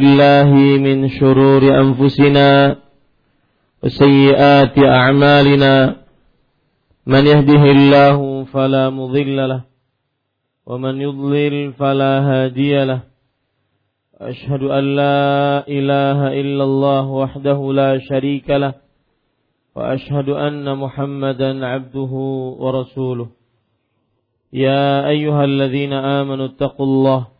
بالله من شرور أنفسنا وسيئات أعمالنا من يهده الله فلا مضل له ومن يضلل فلا هادي له أشهد أن لا إله إلا الله وحده لا شريك له وأشهد أن محمدا عبده ورسوله يا أيها الذين آمنوا اتقوا الله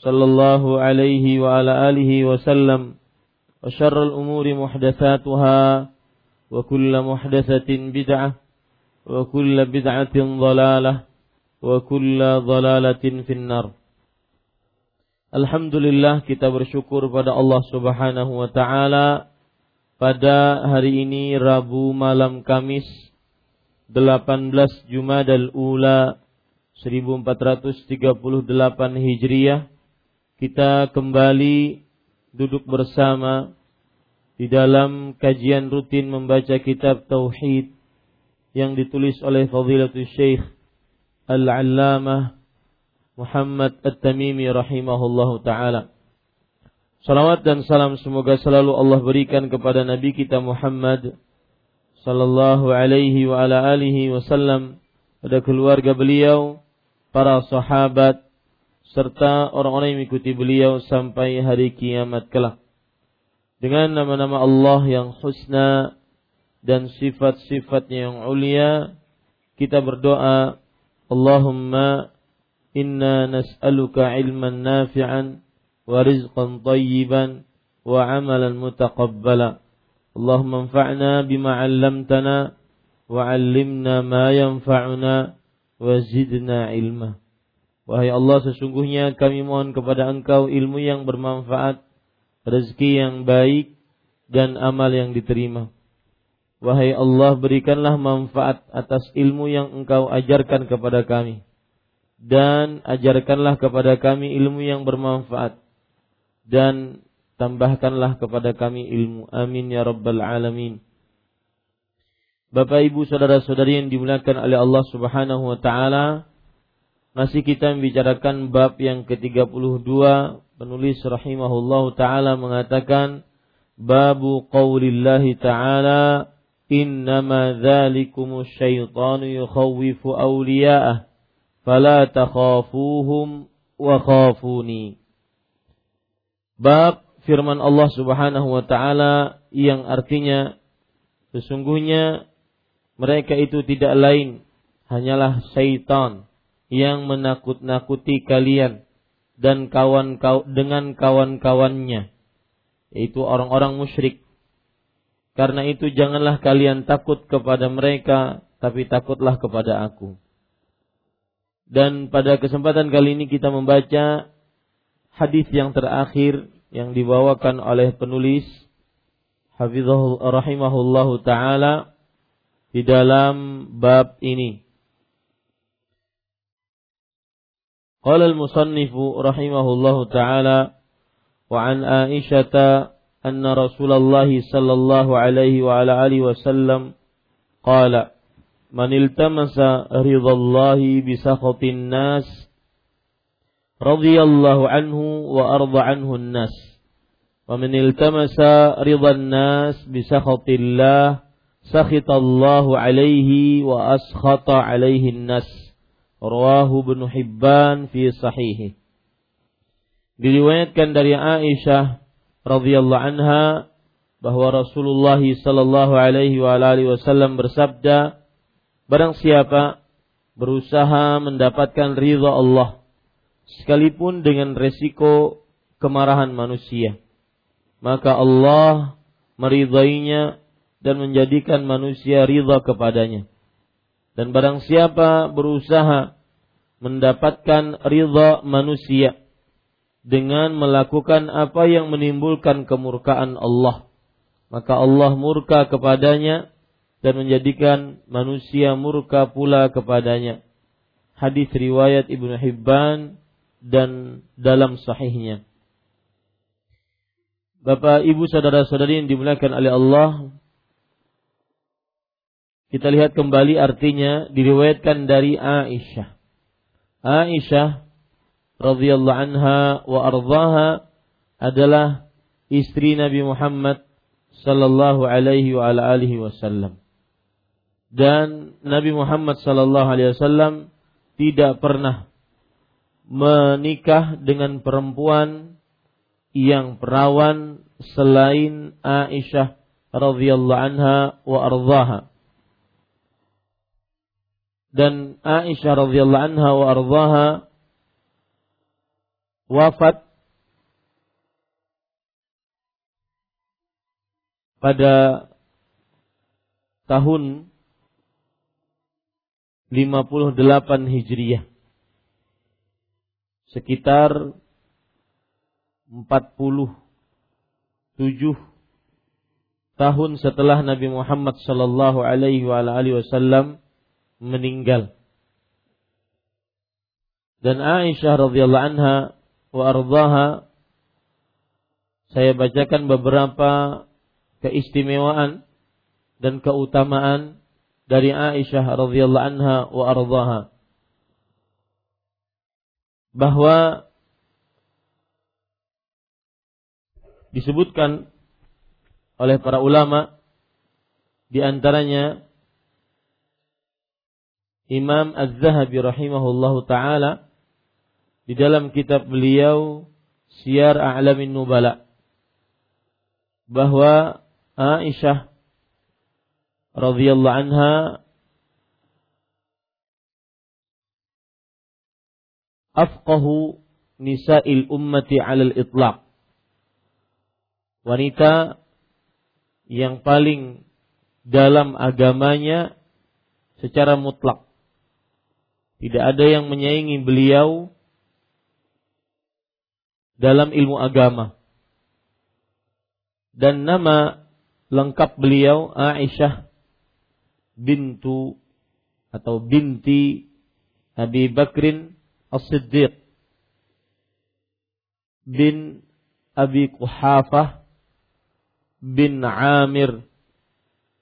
صلى الله عليه وعلى آله وسلم وشر الأمور محدثاتها وكل محدثة بدعة وكل بدعة ضلالة وكل ضلالة في النار Alhamdulillah kita bersyukur pada Allah Subhanahu wa taala pada hari ini Rabu malam Kamis 18 Jumadal Ula 1438 Hijriah kita kembali duduk bersama di dalam kajian rutin membaca kitab tauhid yang ditulis oleh Fadilatul Syekh Al-Allamah Muhammad At-Tamimi rahimahullahu taala. Salawat dan salam semoga selalu Allah berikan kepada Nabi kita Muhammad sallallahu alaihi wa ala alihi wasallam pada keluarga beliau, para sahabat, serta orang-orang yang mengikuti beliau sampai hari kiamat kelak. Dengan nama-nama Allah yang husna dan sifat-sifatnya yang ulia, kita berdoa, Allahumma inna nas'aluka ilman nafi'an wa rizqan tayyiban wa amalan mutaqabbala. Allahumma anfa'na bima 'allamtana wa 'allimna ma yanfa'una wa zidna ilma. Wahai Allah sesungguhnya kami mohon kepada engkau ilmu yang bermanfaat, rezeki yang baik, dan amal yang diterima. Wahai Allah berikanlah manfaat atas ilmu yang engkau ajarkan kepada kami. Dan ajarkanlah kepada kami ilmu yang bermanfaat. Dan tambahkanlah kepada kami ilmu. Amin ya Rabbal Alamin. Bapak ibu saudara saudari yang dimuliakan oleh Allah subhanahu wa ta'ala. Masih kita membicarakan bab yang ke-32 penulis rahimahullahu taala mengatakan babu qaulillahi taala innama dzalikumus syaitanu yukhawwifu awliya'ah fala takhafuhum wa khafuni. Bab firman Allah Subhanahu wa taala yang artinya sesungguhnya mereka itu tidak lain hanyalah syaitan yang menakut-nakuti kalian dan kawan kau dengan kawan-kawannya yaitu orang-orang musyrik. Karena itu janganlah kalian takut kepada mereka tapi takutlah kepada aku. Dan pada kesempatan kali ini kita membaca hadis yang terakhir yang dibawakan oleh penulis Hafizahul rahimahullahu taala di dalam bab ini قال المصنف رحمه الله تعالى وعن عائشة أن رسول الله صلى الله عليه وعلى آله وسلم قال من التمس رضا الله بسخط الناس رضي الله عنه وأرضى عنه الناس ومن التمس رضا الناس بسخط الله سخط الله عليه وأسخط عليه الناس Rawahu Ibnu Hibban fi sahihi. Diriwayatkan dari Aisyah radhiyallahu anha bahwa Rasulullah sallallahu alaihi wa alihi wasallam bersabda, barang siapa berusaha mendapatkan ridha Allah sekalipun dengan resiko kemarahan manusia, maka Allah meridainya dan menjadikan manusia ridha kepadanya. Dan barang siapa berusaha mendapatkan ridha manusia dengan melakukan apa yang menimbulkan kemurkaan Allah, maka Allah murka kepadanya dan menjadikan manusia murka pula kepadanya. Hadis riwayat Ibnu Hibban dan dalam sahihnya. Bapak, Ibu, saudara-saudari yang dimuliakan oleh Allah, kita lihat kembali artinya diriwayatkan dari Aisyah. Aisyah radhiyallahu anha wa ardhaha adalah istri Nabi Muhammad sallallahu alaihi wa ala alihi wasallam. Dan Nabi Muhammad sallallahu alaihi wasallam tidak pernah menikah dengan perempuan yang perawan selain Aisyah radhiyallahu anha wa ardhaha. Dan Aisyah radhiyallahu anha wa ardhaha wafat pada tahun 58 Hijriah. Sekitar 47 tahun setelah Nabi Muhammad sallallahu alaihi wasallam meninggal. Dan Aisyah radhiyallahu anha wa ardaha saya bacakan beberapa keistimewaan dan keutamaan dari Aisyah radhiyallahu anha wa ardaha bahwa disebutkan oleh para ulama di antaranya Imam Az-Zahabi rahimahullahu taala di dalam kitab beliau Syiar A'lamin Nubala bahwa Aisyah radhiyallahu anha afqahu nisa'il ummati 'alal itlaq wanita yang paling dalam agamanya secara mutlak tidak ada yang menyaingi beliau dalam ilmu agama. Dan nama lengkap beliau Aisyah bintu atau binti Abi Bakrin As-Siddiq bin Abi Quhafah bin Amir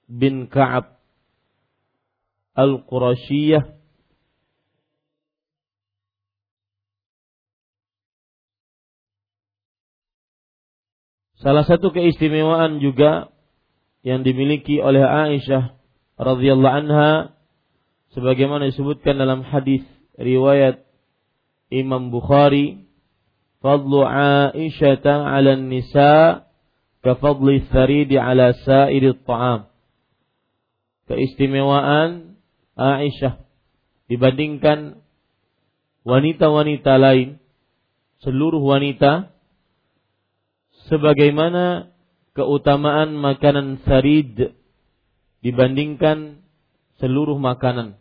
bin Ka'ab Al-Qurashiyah Salah satu keistimewaan juga yang dimiliki oleh Aisyah radhiyallahu anha sebagaimana disebutkan dalam hadis riwayat Imam Bukhari fadlu Aisyah 'ala nisa ka fadli tharidi 'ala sa'iri ta'am keistimewaan Aisyah dibandingkan wanita-wanita lain seluruh wanita sebagaimana keutamaan makanan sarid dibandingkan seluruh makanan.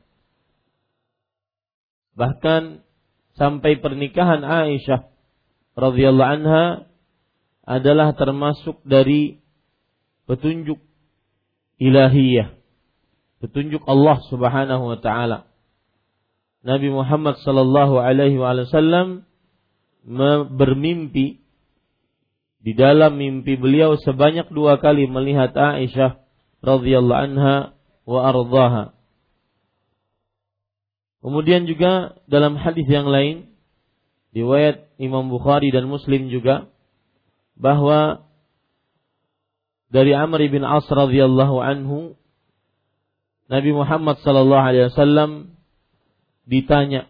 Bahkan sampai pernikahan Aisyah radhiyallahu anha adalah termasuk dari petunjuk ilahiyah, petunjuk Allah Subhanahu wa taala. Nabi Muhammad sallallahu alaihi wasallam bermimpi di dalam mimpi beliau sebanyak dua kali melihat Aisyah radhiyallahu anha wa ardhaha. Kemudian juga dalam hadis yang lain riwayat Imam Bukhari dan Muslim juga bahwa dari Amr bin As radhiyallahu anhu Nabi Muhammad sallallahu alaihi wasallam ditanya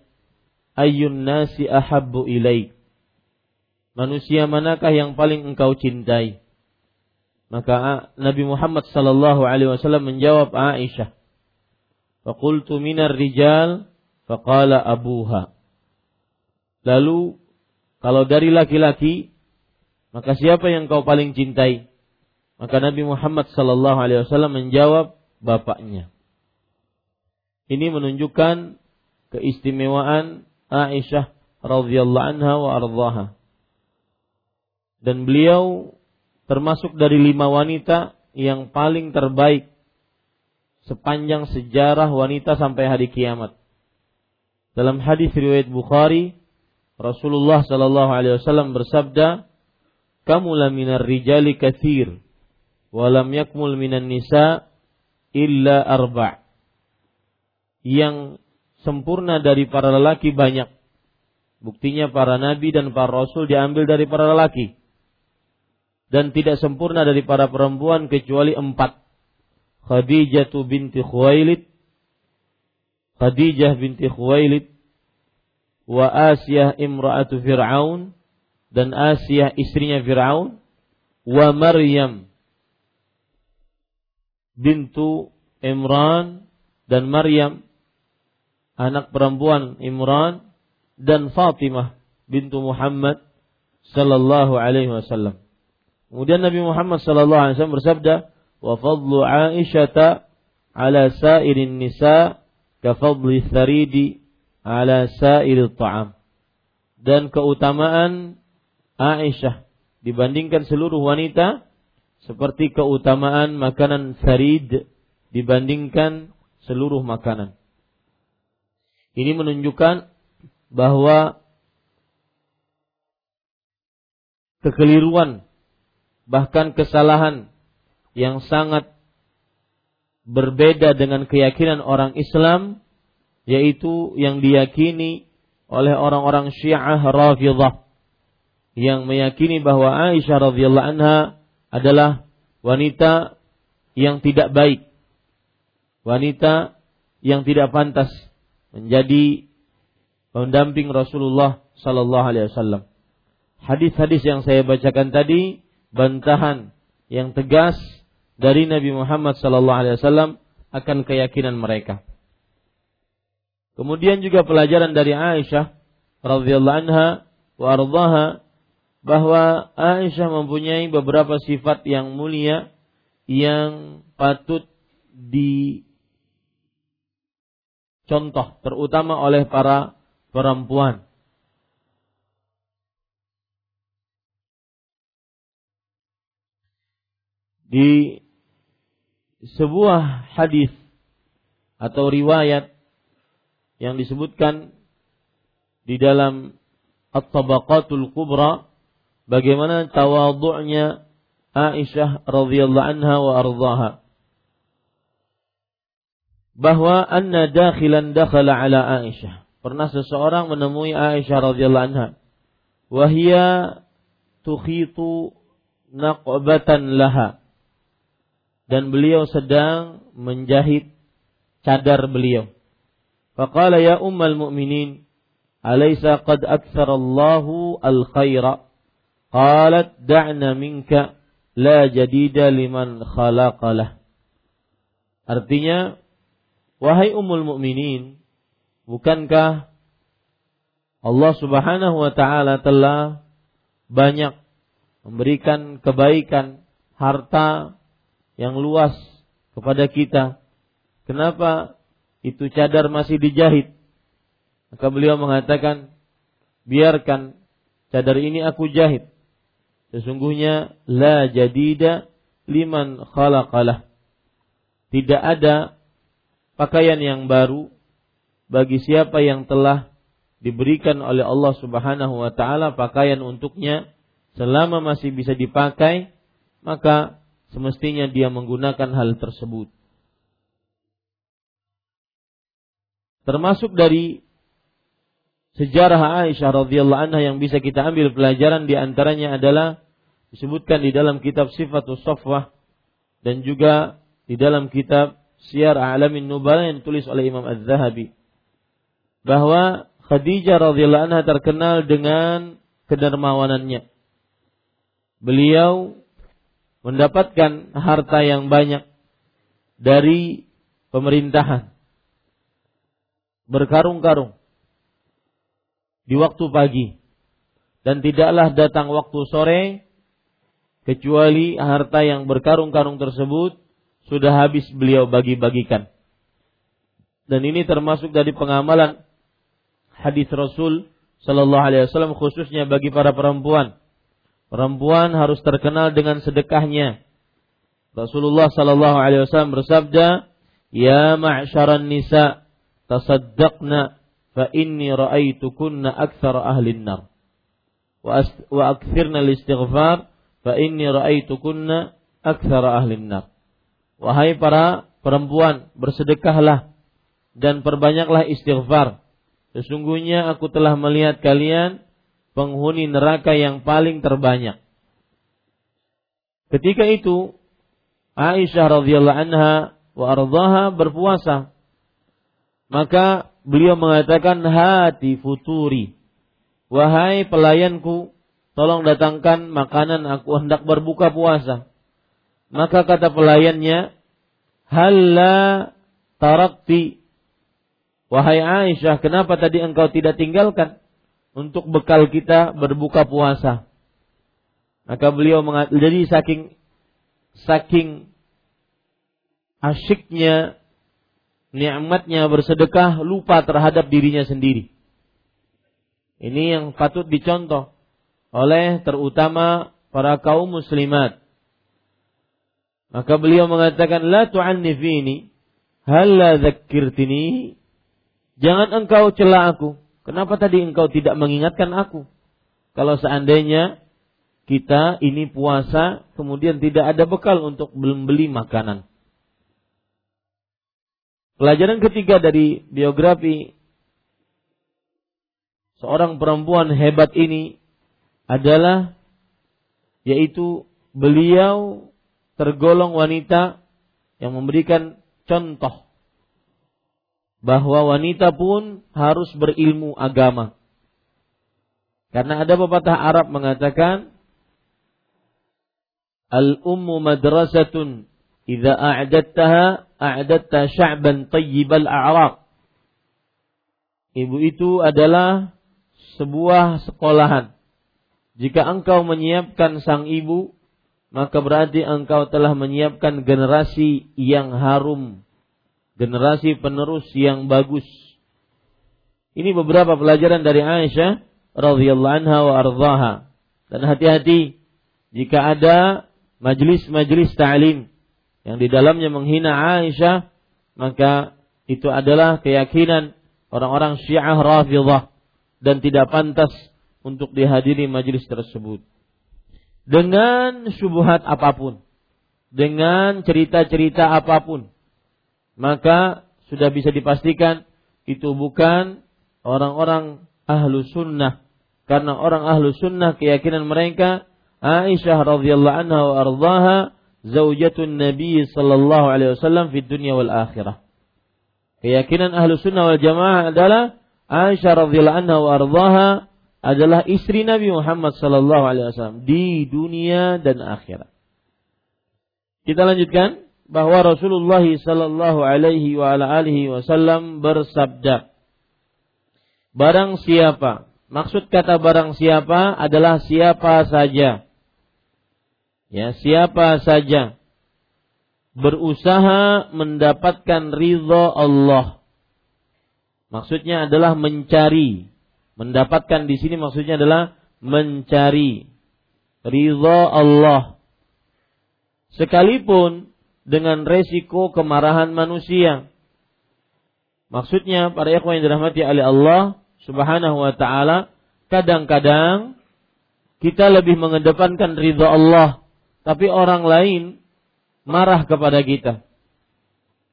ayyun nasi ahabbu ilaik Manusia manakah yang paling engkau cintai? Maka Nabi Muhammad sallallahu alaihi wasallam menjawab Aisyah. Faqultu minar rijal faqala abuha. Lalu kalau dari laki-laki maka siapa yang kau paling cintai? Maka Nabi Muhammad sallallahu alaihi wasallam menjawab bapaknya. Ini menunjukkan keistimewaan Aisyah radhiyallahu anha wa ardhaha. Dan beliau termasuk dari lima wanita yang paling terbaik sepanjang sejarah wanita sampai hari kiamat. Dalam hadis riwayat Bukhari, Rasulullah Shallallahu Alaihi Wasallam bersabda, "Kamu minar rijali kathir, walam yakmul minan nisa illa arba." Yang sempurna dari para lelaki banyak. Buktinya para nabi dan para rasul diambil dari para lelaki dan tidak sempurna dari para perempuan kecuali empat. Khadijah binti Khuwailid, Khadijah binti Khuwailid, wa Asiyah imra'atu Fir'aun, dan Asiyah istrinya Fir'aun, wa Maryam bintu Imran, dan Maryam anak perempuan Imran, dan Fatimah bintu Muhammad sallallahu alaihi wasallam. Kemudian Nabi Muhammad sallallahu alaihi wasallam bersabda, "Wa fadlu Aisyah ala sa'irin nisa ka fadli tharidi ala sa'iril ta'am." Dan keutamaan Aisyah dibandingkan seluruh wanita seperti keutamaan makanan sarid dibandingkan seluruh makanan. Ini menunjukkan bahwa kekeliruan bahkan kesalahan yang sangat berbeda dengan keyakinan orang Islam yaitu yang diyakini oleh orang-orang Syiah Rafidhah yang meyakini bahwa Aisyah radhiyallahu anha adalah wanita yang tidak baik, wanita yang tidak pantas menjadi pendamping Rasulullah sallallahu alaihi wasallam. Hadis-hadis yang saya bacakan tadi bantahan yang tegas dari Nabi Muhammad sallallahu alaihi wasallam akan keyakinan mereka. Kemudian juga pelajaran dari Aisyah radhiyallahu anha wa ardhaha bahwa Aisyah mempunyai beberapa sifat yang mulia yang patut dicontoh terutama oleh para perempuan. Di sebuah hadis atau riwayat yang disebutkan di dalam At-Tabaqatul Kubra bagaimana tawadhu'nya Aisyah radhiyallahu anha wa ardhaha. Bahwa anna dakhilan dakhala ala Aisyah. Pernah seseorang menemui Aisyah radhiyallahu anha. Wahia tukhitu naqbatan laha dan beliau sedang menjahit cadar beliau. Faqala ya ummal mu'minin, alaysa qad aktsarallahu al-khaira? Qalat da'na minka la jadida liman khalaqalah. Artinya, wahai ummul mu'minin, bukankah Allah Subhanahu wa taala telah banyak memberikan kebaikan, harta, yang luas kepada kita. Kenapa itu cadar masih dijahit? Maka beliau mengatakan, biarkan cadar ini aku jahit. Sesungguhnya la jadida liman khalaqalah. Tidak ada pakaian yang baru bagi siapa yang telah diberikan oleh Allah Subhanahu wa taala pakaian untuknya selama masih bisa dipakai maka semestinya dia menggunakan hal tersebut. Termasuk dari sejarah Aisyah radhiyallahu anha yang bisa kita ambil pelajaran di antaranya adalah disebutkan di dalam kitab Sifatus Safwah dan juga di dalam kitab Syiar A'lamin Nubala yang ditulis oleh Imam Az-Zahabi bahwa Khadijah radhiyallahu anha terkenal dengan kedermawanannya. Beliau mendapatkan harta yang banyak dari pemerintahan. Berkarung-karung di waktu pagi dan tidaklah datang waktu sore kecuali harta yang berkarung-karung tersebut sudah habis beliau bagi-bagikan. Dan ini termasuk dari pengamalan hadis Rasul Shallallahu Alaihi Wasallam khususnya bagi para perempuan. Perempuan harus terkenal dengan sedekahnya. Rasulullah Shallallahu Alaihi Wasallam bersabda, "Ya ma'syaran nisa, tasaddaqna fa inni ra'aitukunna aktsar ahli nar wa aktsirna al-istighfar fa inni ra'aitukunna aktsar ahli nar wahai para perempuan bersedekahlah dan perbanyaklah istighfar. Sesungguhnya aku telah melihat kalian penghuni neraka yang paling terbanyak ketika itu Aisyah radhiyallahu anha wa ardhaha berpuasa maka beliau mengatakan hati futuri. Wahai pelayanku, tolong datangkan makanan aku hendak berbuka puasa. Maka kata pelayannya, Halla tarakti. Wahai Aisyah, kenapa tadi engkau tidak tinggalkan untuk bekal kita berbuka puasa? Maka beliau mengatakan, jadi saking saking asyiknya nikmatnya bersedekah lupa terhadap dirinya sendiri. Ini yang patut dicontoh oleh terutama para kaum muslimat. Maka beliau mengatakan la tu'annifini hal la jangan engkau cela aku. Kenapa tadi engkau tidak mengingatkan aku? Kalau seandainya kita ini puasa kemudian tidak ada bekal untuk beli makanan. Pelajaran ketiga dari biografi seorang perempuan hebat ini adalah yaitu beliau tergolong wanita yang memberikan contoh bahwa wanita pun harus berilmu agama. Karena ada pepatah Arab mengatakan al-ummu madrasatun idza a'dattaha a'datta sya'ban tayyibal a'raq. Ibu itu adalah sebuah sekolahan. Jika engkau menyiapkan sang ibu, maka berarti engkau telah menyiapkan generasi yang harum, generasi penerus yang bagus. Ini beberapa pelajaran dari Aisyah radhiyallahu anha wa ardhaha. Dan hati-hati jika ada majlis-majlis ta'lim yang di dalamnya menghina Aisyah, maka itu adalah keyakinan orang-orang Syiah Rafidhah dan tidak pantas untuk dihadiri majelis tersebut. Dengan syubhat apa pun, dengan cerita-cerita apa pun, maka sudah bisa dipastikan itu bukan orang-orang ahlu sunnah. Karena orang ahlu sunnah keyakinan mereka Aisyah radhiyallahu anha wa ardhaha zaujatun Nabi sallallahu alaihi wasallam di dunia wal akhirah. Keyakinan ahlu sunnah wal jamaah adalah Aisyah radhiyallahu anha wa ardhaha adalah istri Nabi Muhammad sallallahu alaihi wasallam di dunia dan akhirat. Kita lanjutkan bahwa Rasulullah sallallahu alaihi wa ala alihi wasallam bersabda Barang siapa Maksud kata barang siapa adalah siapa saja ya siapa saja berusaha mendapatkan ridho Allah. Maksudnya adalah mencari. Mendapatkan di sini maksudnya adalah mencari ridho Allah. Sekalipun dengan resiko kemarahan manusia. Maksudnya para ikhwan yang dirahmati oleh Allah Subhanahu wa taala, kadang-kadang kita lebih mengedepankan ridho Allah tapi orang lain marah kepada kita.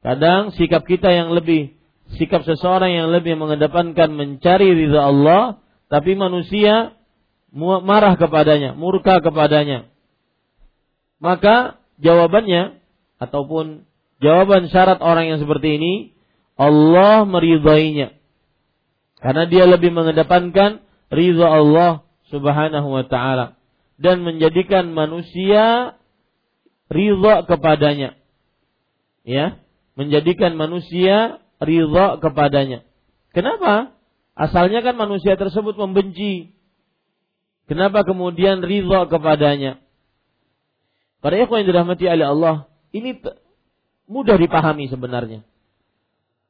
Kadang sikap kita yang lebih sikap seseorang yang lebih mengedepankan mencari ridha Allah, tapi manusia marah kepadanya, murka kepadanya. Maka jawabannya ataupun jawaban syarat orang yang seperti ini Allah meridainya. Karena dia lebih mengedepankan ridha Allah Subhanahu wa taala dan menjadikan manusia ridha kepadanya. Ya, menjadikan manusia ridha kepadanya. Kenapa? Asalnya kan manusia tersebut membenci. Kenapa kemudian ridha kepadanya? Para ikhwan yang dirahmati oleh Allah, ini mudah dipahami sebenarnya.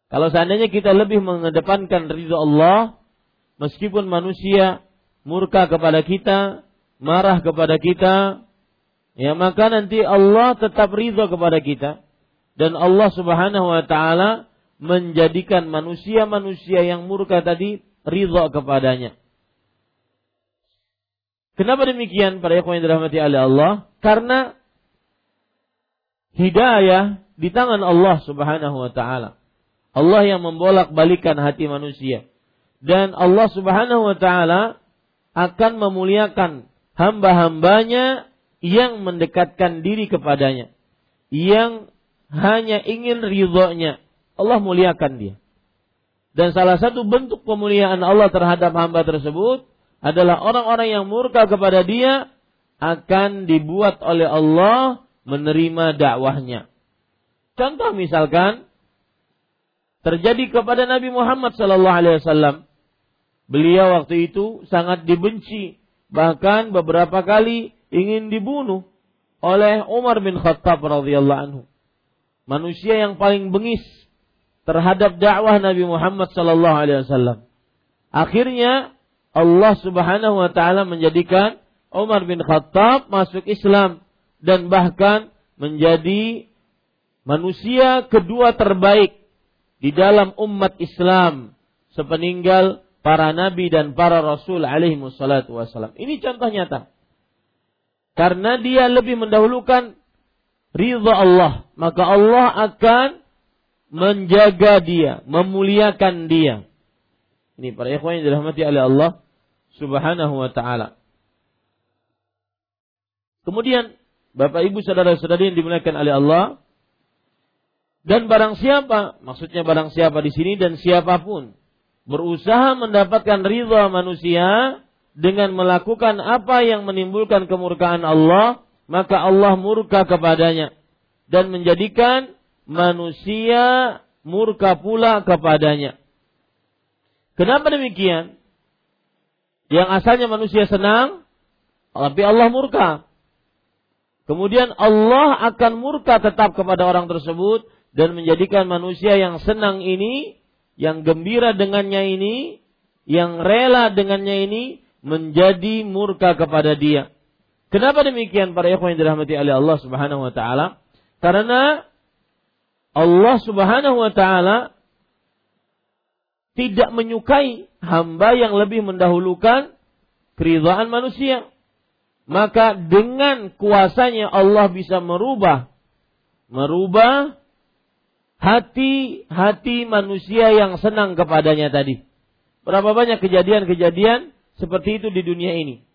Kalau seandainya kita lebih mengedepankan ridha Allah, meskipun manusia murka kepada kita, marah kepada kita, ya maka nanti Allah tetap ridho kepada kita dan Allah Subhanahu wa taala menjadikan manusia-manusia yang murka tadi ridho kepadanya. Kenapa demikian para ikhwan yang dirahmati oleh Allah? Karena hidayah di tangan Allah Subhanahu wa taala. Allah yang membolak-balikan hati manusia. Dan Allah Subhanahu wa taala akan memuliakan hamba-hambanya yang mendekatkan diri kepadanya, yang hanya ingin ridhonya. Allah muliakan dia. Dan salah satu bentuk pemuliaan Allah terhadap hamba tersebut adalah orang-orang yang murka kepada dia akan dibuat oleh Allah menerima dakwahnya. Contoh misalkan terjadi kepada Nabi Muhammad sallallahu alaihi wasallam. Beliau waktu itu sangat dibenci bahkan beberapa kali ingin dibunuh oleh Umar bin Khattab radhiyallahu anhu. Manusia yang paling bengis terhadap dakwah Nabi Muhammad sallallahu alaihi wasallam. Akhirnya Allah Subhanahu wa taala menjadikan Umar bin Khattab masuk Islam dan bahkan menjadi manusia kedua terbaik di dalam umat Islam sepeninggal para nabi dan para rasul alaihi wassalatu wassalam. Ini contoh nyata. Karena dia lebih mendahulukan ridha Allah, maka Allah akan menjaga dia, memuliakan dia. Ini para ikhwan yang dirahmati oleh Allah Subhanahu wa taala. Kemudian Bapak Ibu saudara-saudari yang dimuliakan oleh Allah dan barang siapa, maksudnya barang siapa di sini dan siapa pun berusaha mendapatkan ridha manusia dengan melakukan apa yang menimbulkan kemurkaan Allah, maka Allah murka kepadanya dan menjadikan manusia murka pula kepadanya. Kenapa demikian? Yang asalnya manusia senang, tapi Allah murka. Kemudian Allah akan murka tetap kepada orang tersebut dan menjadikan manusia yang senang ini yang gembira dengannya ini, yang rela dengannya ini menjadi murka kepada dia. Kenapa demikian para ikhwan yang dirahmati oleh Allah Subhanahu wa taala? Karena Allah Subhanahu wa taala tidak menyukai hamba yang lebih mendahulukan keridhaan manusia. Maka dengan kuasanya Allah bisa merubah merubah hati-hati manusia yang senang kepadanya tadi. Berapa banyak kejadian-kejadian seperti itu di dunia ini.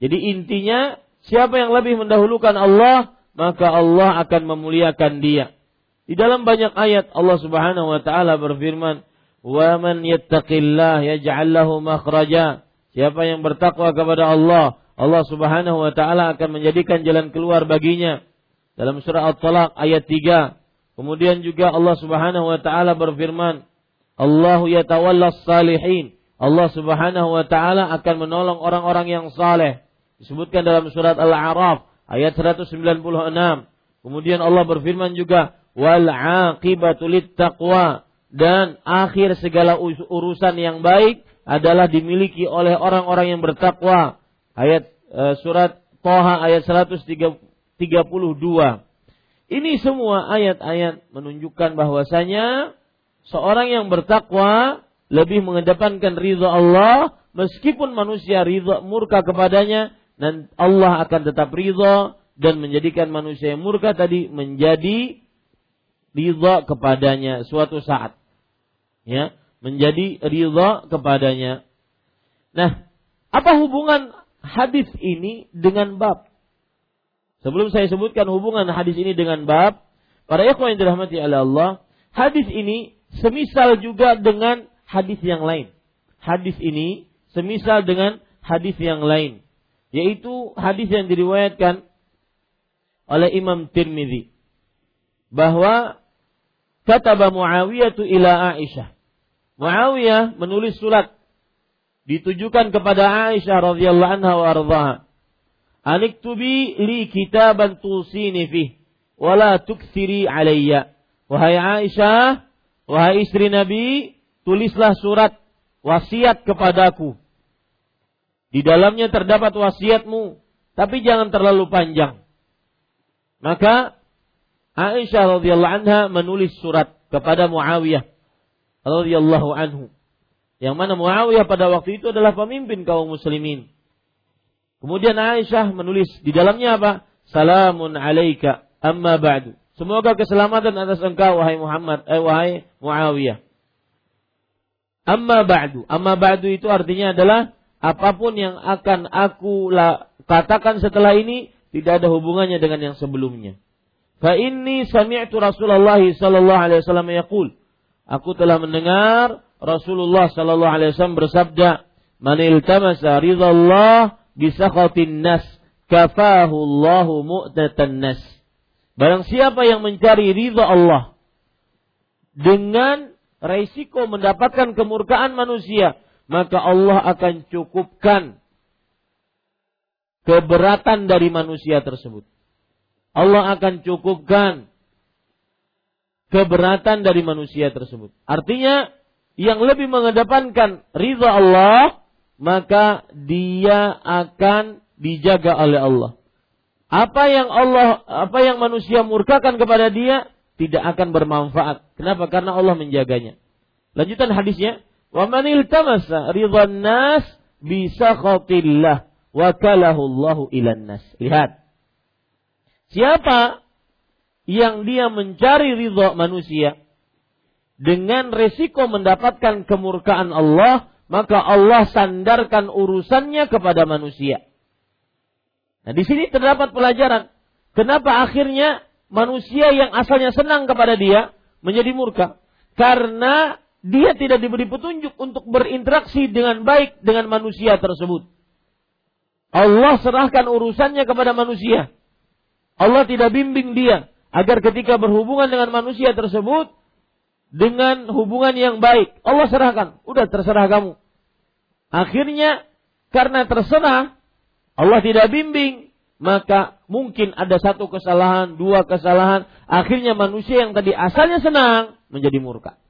Jadi intinya siapa yang lebih mendahulukan Allah, maka Allah akan memuliakan dia. Di dalam banyak ayat Allah Subhanahu wa taala berfirman, "Wa man yattaqillah yaj'al lahu makhraja." Siapa yang bertakwa kepada Allah, Allah Subhanahu wa taala akan menjadikan jalan keluar baginya. Dalam surah At-Talaq ayat 3, Kemudian juga Allah Subhanahu wa taala berfirman, Allahu yatawalla salihin. Allah Subhanahu wa taala akan menolong orang-orang yang saleh. Disebutkan dalam surat Al-A'raf ayat 196. Kemudian Allah berfirman juga, wal aqibatu taqwa dan akhir segala urusan yang baik adalah dimiliki oleh orang-orang yang bertakwa. Ayat surat Toha ayat 132. Ini semua ayat-ayat menunjukkan bahwasanya seorang yang bertakwa lebih mengedepankan ridha Allah meskipun manusia ridha murka kepadanya dan Allah akan tetap ridha dan menjadikan manusia yang murka tadi menjadi ridha kepadanya suatu saat. Ya, menjadi ridha kepadanya. Nah, apa hubungan hadis ini dengan bab Sebelum saya sebutkan hubungan hadis ini dengan bab, para ikhwan yang dirahmati oleh Allah, hadis ini semisal juga dengan hadis yang lain. Hadis ini semisal dengan hadis yang lain, yaitu hadis yang diriwayatkan oleh Imam Tirmidzi bahwa kata Muawiyah ila Aisyah. Muawiyah menulis surat ditujukan kepada Aisyah radhiyallahu anha wa ardhaha. Aniktubi li kitaban tusini fih wala tukthiri alayya. Wahai Aisyah, wahai istri Nabi, tulislah surat wasiat kepadaku. Di dalamnya terdapat wasiatmu, tapi jangan terlalu panjang. Maka Aisyah radhiyallahu anha menulis surat kepada Muawiyah radhiyallahu anhu. Yang mana Muawiyah pada waktu itu adalah pemimpin kaum muslimin. Kemudian Aisyah menulis di dalamnya apa? Salamun alaika amma ba'du. Semoga keselamatan atas engkau wahai Muhammad, eh wahai Muawiyah. Amma ba'du. Amma ba'du itu artinya adalah apa pun yang akan aku katakan setelah ini tidak ada hubungannya dengan yang sebelumnya. Fa inni sami'tu Rasulullah sallallahu alaihi wasallam yaqul. Aku telah mendengar Rasulullah sallallahu alaihi wasallam bersabda, "Man iltamasa ridallah bi sakhatin nas, kafahu Allahu mu'tatan nas." Barang siapa yang mencari ridha Allah dengan resiko mendapatkan kemurkaan manusia, maka Allah akan cukupkan keberatan dari manusia tersebut. Allah akan cukupkan keberatan dari manusia tersebut. Artinya, yang lebih mengedepankan ridha Allah, maka dia akan dijaga oleh Allah. Apa yang Allah, apa yang manusia murkakan kepada dia tidak akan bermanfaat. Kenapa? Karena Allah menjaganya. Lanjutan hadisnya, "Wa man iltamasa nas bi sakhatillah wa kalahu Allahu ilan nas." Lihat. Siapa yang dia mencari ridha manusia dengan resiko mendapatkan kemurkaan Allah, maka Allah sandarkan urusannya kepada manusia. Nah, di sini terdapat pelajaran. Kenapa akhirnya manusia yang asalnya senang kepada dia menjadi murka? Karena dia tidak diberi petunjuk untuk berinteraksi dengan baik dengan manusia tersebut. Allah serahkan urusannya kepada manusia. Allah tidak bimbing dia agar ketika berhubungan dengan manusia tersebut dengan hubungan yang baik. Allah serahkan, udah terserah kamu. Akhirnya karena terserah Allah tidak bimbing, maka mungkin ada satu kesalahan, dua kesalahan, akhirnya manusia yang tadi asalnya senang menjadi murka.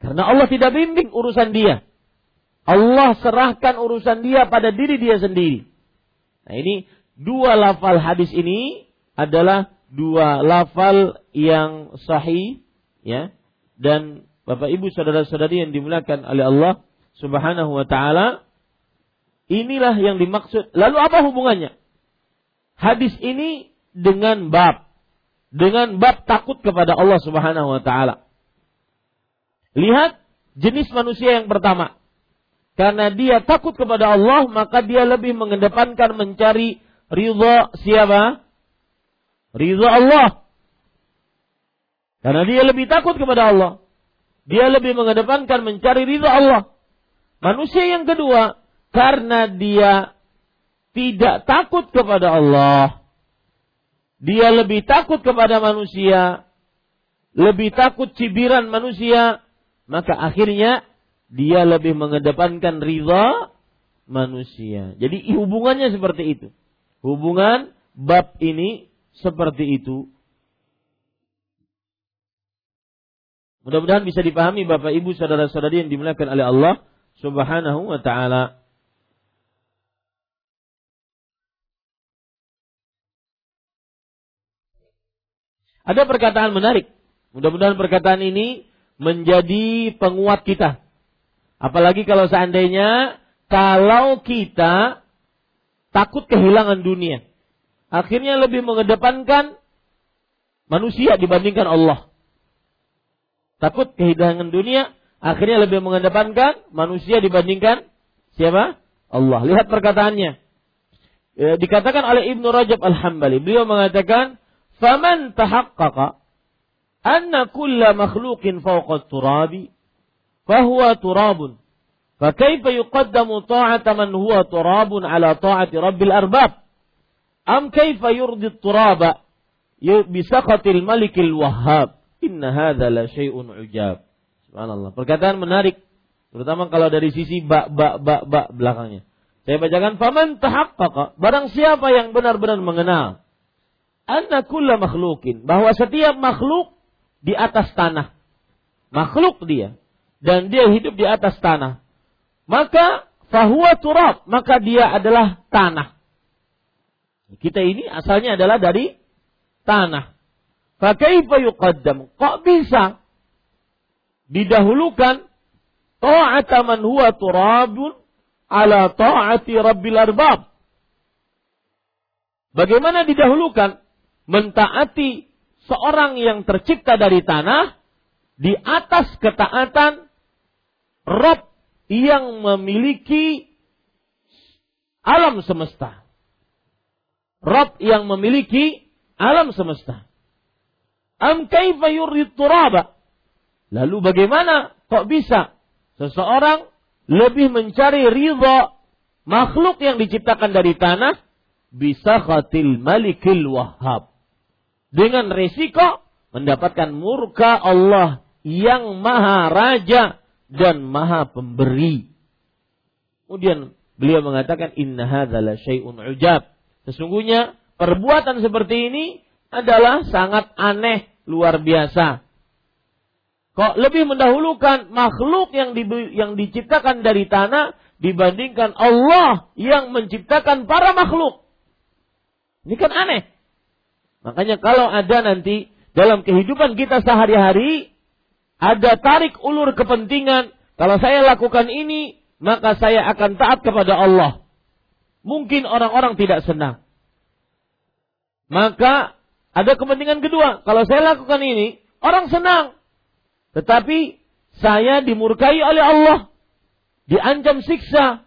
Karena Allah tidak bimbing urusan dia. Allah serahkan urusan dia pada diri dia sendiri. Nah ini dua lafal hadis ini adalah dua lafal yang sahih ya dan Bapak Ibu saudara-saudari yang dimuliakan oleh Allah Subhanahu wa taala Inilah yang dimaksud. Lalu apa hubungannya? Hadis ini dengan bab. Dengan bab takut kepada Allah Subhanahu wa taala. Lihat jenis manusia yang pertama. Karena dia takut kepada Allah, maka dia lebih mengedepankan mencari ridha siapa? Ridha Allah. Karena dia lebih takut kepada Allah. Dia lebih mengedepankan mencari ridha Allah. Manusia yang kedua, karena dia tidak takut kepada Allah. Dia lebih takut kepada manusia, lebih takut cibiran manusia, maka akhirnya dia lebih mengedepankan ridha manusia. Jadi hubungannya seperti itu. Hubungan bab ini seperti itu. Mudah-mudahan bisa dipahami Bapak Ibu saudara-saudari yang dimuliakan oleh Allah Subhanahu wa taala. Ada perkataan menarik. Mudah-mudahan perkataan ini menjadi penguat kita. Apalagi kalau seandainya kalau kita takut kehilangan dunia. Akhirnya lebih mengedepankan manusia dibandingkan Allah Takut kehilangan dunia, akhirnya lebih mengedepankan manusia dibandingkan siapa? Allah. Lihat perkataannya. E, dikatakan oleh Ibnu Rajab Al-Hambali. Beliau mengatakan, فمن تحقق أن كل مخلوق فوق التراب فهو تراب فكيف يقدم طاعة من هو تراب على طاعة رب الأرباب أم كيف يرضي التراب bisa qatil malikil wahhab. Inna hadza la syai'un ujab. Subhanallah. Perkataan menarik terutama kalau dari sisi bak bak bak bak belakangnya. Saya bacakan faman tahaqqaqa barang siapa yang benar-benar mengenal anna kulla makhlukin bahwa setiap makhluk di atas tanah makhluk dia dan dia hidup di atas tanah maka fahuwa turab maka dia adalah tanah kita ini asalnya adalah dari tanah. Fakaifa yuqaddam? Kok bisa didahulukan ta'ata man huwa turabun ala ta'ati rabbil arbab? Bagaimana didahulukan mentaati seorang yang tercipta dari tanah di atas ketaatan Rob yang memiliki alam semesta. Rob yang memiliki alam semesta. Am kaifa turaba? Lalu bagaimana kok bisa seseorang lebih mencari ridha makhluk yang diciptakan dari tanah bisa khatil malikil wahhab. Dengan resiko mendapatkan murka Allah yang maha raja dan maha pemberi. Kemudian beliau mengatakan inna hadzal syai'un ujab. Sesungguhnya perbuatan seperti ini adalah sangat aneh, luar biasa. Kok lebih mendahulukan makhluk yang di, yang diciptakan dari tanah dibandingkan Allah yang menciptakan para makhluk? Ini kan aneh. Makanya kalau ada nanti dalam kehidupan kita sehari-hari ada tarik ulur kepentingan, kalau saya lakukan ini, maka saya akan taat kepada Allah mungkin orang-orang tidak senang. Maka ada kepentingan kedua. Kalau saya lakukan ini, orang senang. Tetapi saya dimurkai oleh Allah. Diancam siksa.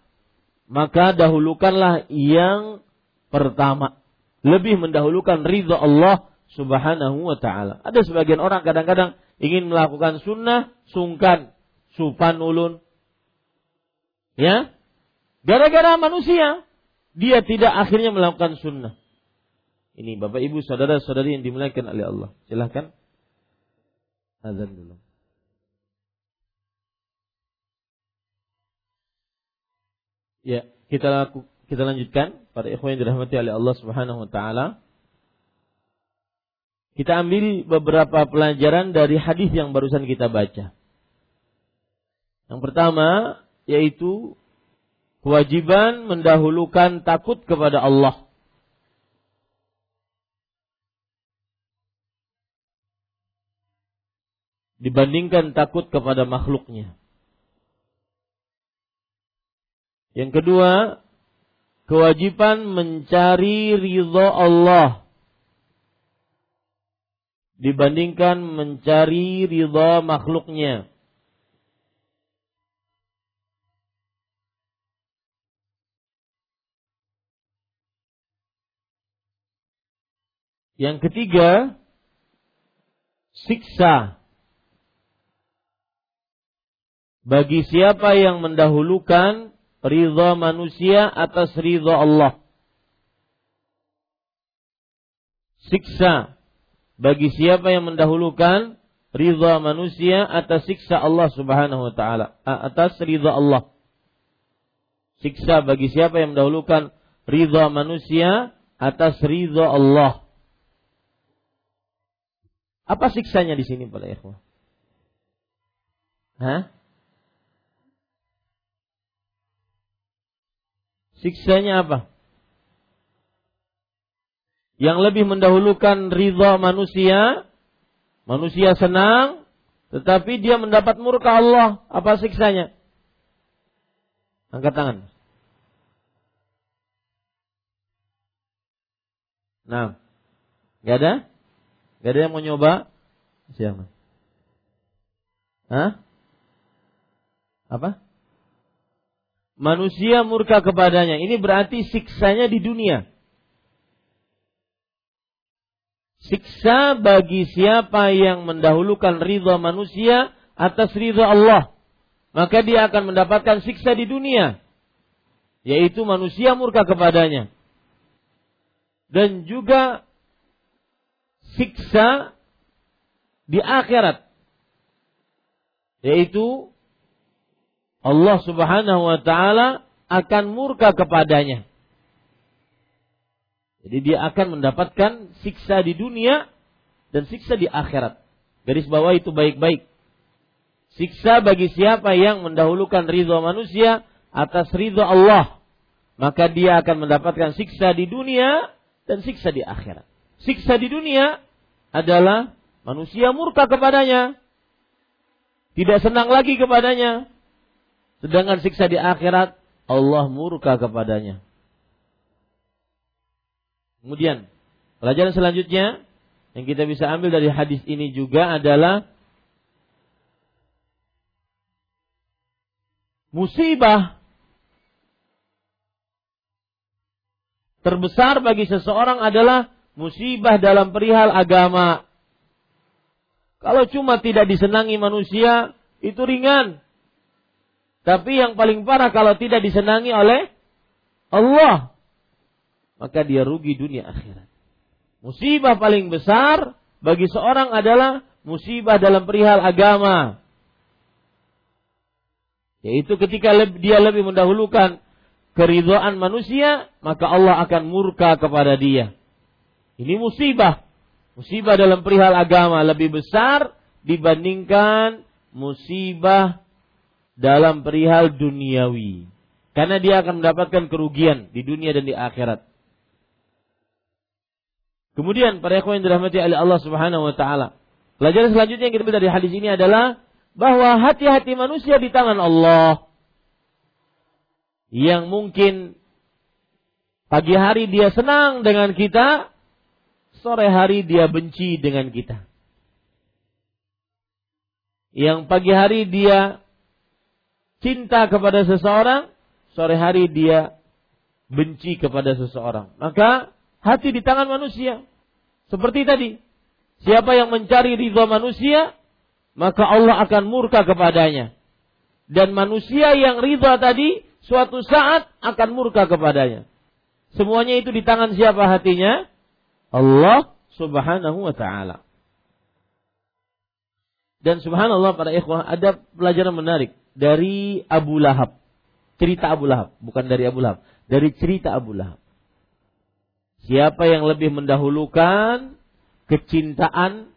Maka dahulukanlah yang pertama. Lebih mendahulukan ridha Allah subhanahu wa ta'ala. Ada sebagian orang kadang-kadang ingin melakukan sunnah, sungkan, supan ulun. Ya, Gara-gara manusia dia tidak akhirnya melakukan sunnah. Ini Bapak Ibu saudara-saudari yang dimuliakan oleh Allah. Silahkan. Azan dulu. Ya, kita laku, kita lanjutkan pada ikhwan yang dirahmati oleh Allah Subhanahu wa taala. Kita ambil beberapa pelajaran dari hadis yang barusan kita baca. Yang pertama yaitu kewajiban mendahulukan takut kepada Allah. Dibandingkan takut kepada makhluknya. Yang kedua, kewajiban mencari ridho Allah dibandingkan mencari ridho makhluknya. Yang ketiga, siksa. Bagi siapa yang mendahulukan ridha manusia atas ridha Allah. Siksa bagi siapa yang mendahulukan ridha manusia atas siksa Allah Subhanahu wa taala, atas ridha Allah. Siksa bagi siapa yang mendahulukan ridha manusia atas ridha Allah. Apa siksanya di sini pada ikhwah? Hah? Siksanya apa? Yang lebih mendahulukan ridha manusia, manusia senang, tetapi dia mendapat murka Allah. Apa siksanya? Angkat tangan. Nah, gak ada? Gak ada yang mau nyoba? Siapa? Hah? Apa? Manusia murka kepadanya. Ini berarti siksanya di dunia. Siksa bagi siapa yang mendahulukan ridha manusia atas ridha Allah. Maka dia akan mendapatkan siksa di dunia. Yaitu manusia murka kepadanya. Dan juga siksa di akhirat yaitu Allah Subhanahu wa taala akan murka kepadanya. Jadi dia akan mendapatkan siksa di dunia dan siksa di akhirat. Garis bawah itu baik-baik. Siksa bagi siapa yang mendahulukan ridho manusia atas ridho Allah. Maka dia akan mendapatkan siksa di dunia dan siksa di akhirat. Siksa di dunia adalah manusia murka kepadanya. Tidak senang lagi kepadanya. Sedangkan siksa di akhirat Allah murka kepadanya. Kemudian, pelajaran selanjutnya yang kita bisa ambil dari hadis ini juga adalah musibah terbesar bagi seseorang adalah musibah dalam perihal agama. Kalau cuma tidak disenangi manusia, itu ringan. Tapi yang paling parah kalau tidak disenangi oleh Allah, maka dia rugi dunia akhirat. Musibah paling besar bagi seorang adalah musibah dalam perihal agama. Yaitu ketika dia lebih mendahulukan keridhaan manusia, maka Allah akan murka kepada dia. Ini musibah. Musibah dalam perihal agama lebih besar dibandingkan musibah dalam perihal duniawi. Karena dia akan mendapatkan kerugian di dunia dan di akhirat. Kemudian para ikhwan yang dirahmati oleh Allah Subhanahu wa taala. Pelajaran selanjutnya yang kita ambil dari hadis ini adalah bahwa hati-hati manusia di tangan Allah. Yang mungkin pagi hari dia senang dengan kita, sore hari dia benci dengan kita. Yang pagi hari dia cinta kepada seseorang, sore hari dia benci kepada seseorang. Maka hati di tangan manusia. Seperti tadi, siapa yang mencari ridha manusia, maka Allah akan murka kepadanya. Dan manusia yang ridha tadi, suatu saat akan murka kepadanya. Semuanya itu di tangan siapa hatinya? Allah subhanahu wa ta'ala. Dan subhanallah para ikhwah ada pelajaran menarik dari Abu Lahab. Cerita Abu Lahab, bukan dari Abu Lahab, dari cerita Abu Lahab. Siapa yang lebih mendahulukan kecintaan,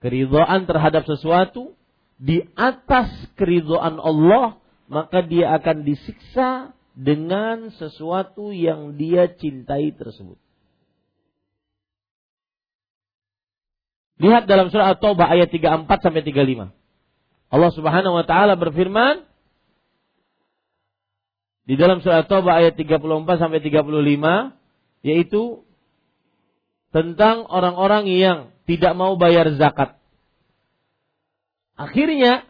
keridhaan terhadap sesuatu di atas keridhaan Allah, maka dia akan disiksa dengan sesuatu yang dia cintai tersebut. Lihat dalam surah At-Taubah ayat 34 sampai 35. Allah Subhanahu wa taala berfirman di dalam surah Taubah ayat 34 sampai 35 yaitu tentang orang-orang yang tidak mau bayar zakat. Akhirnya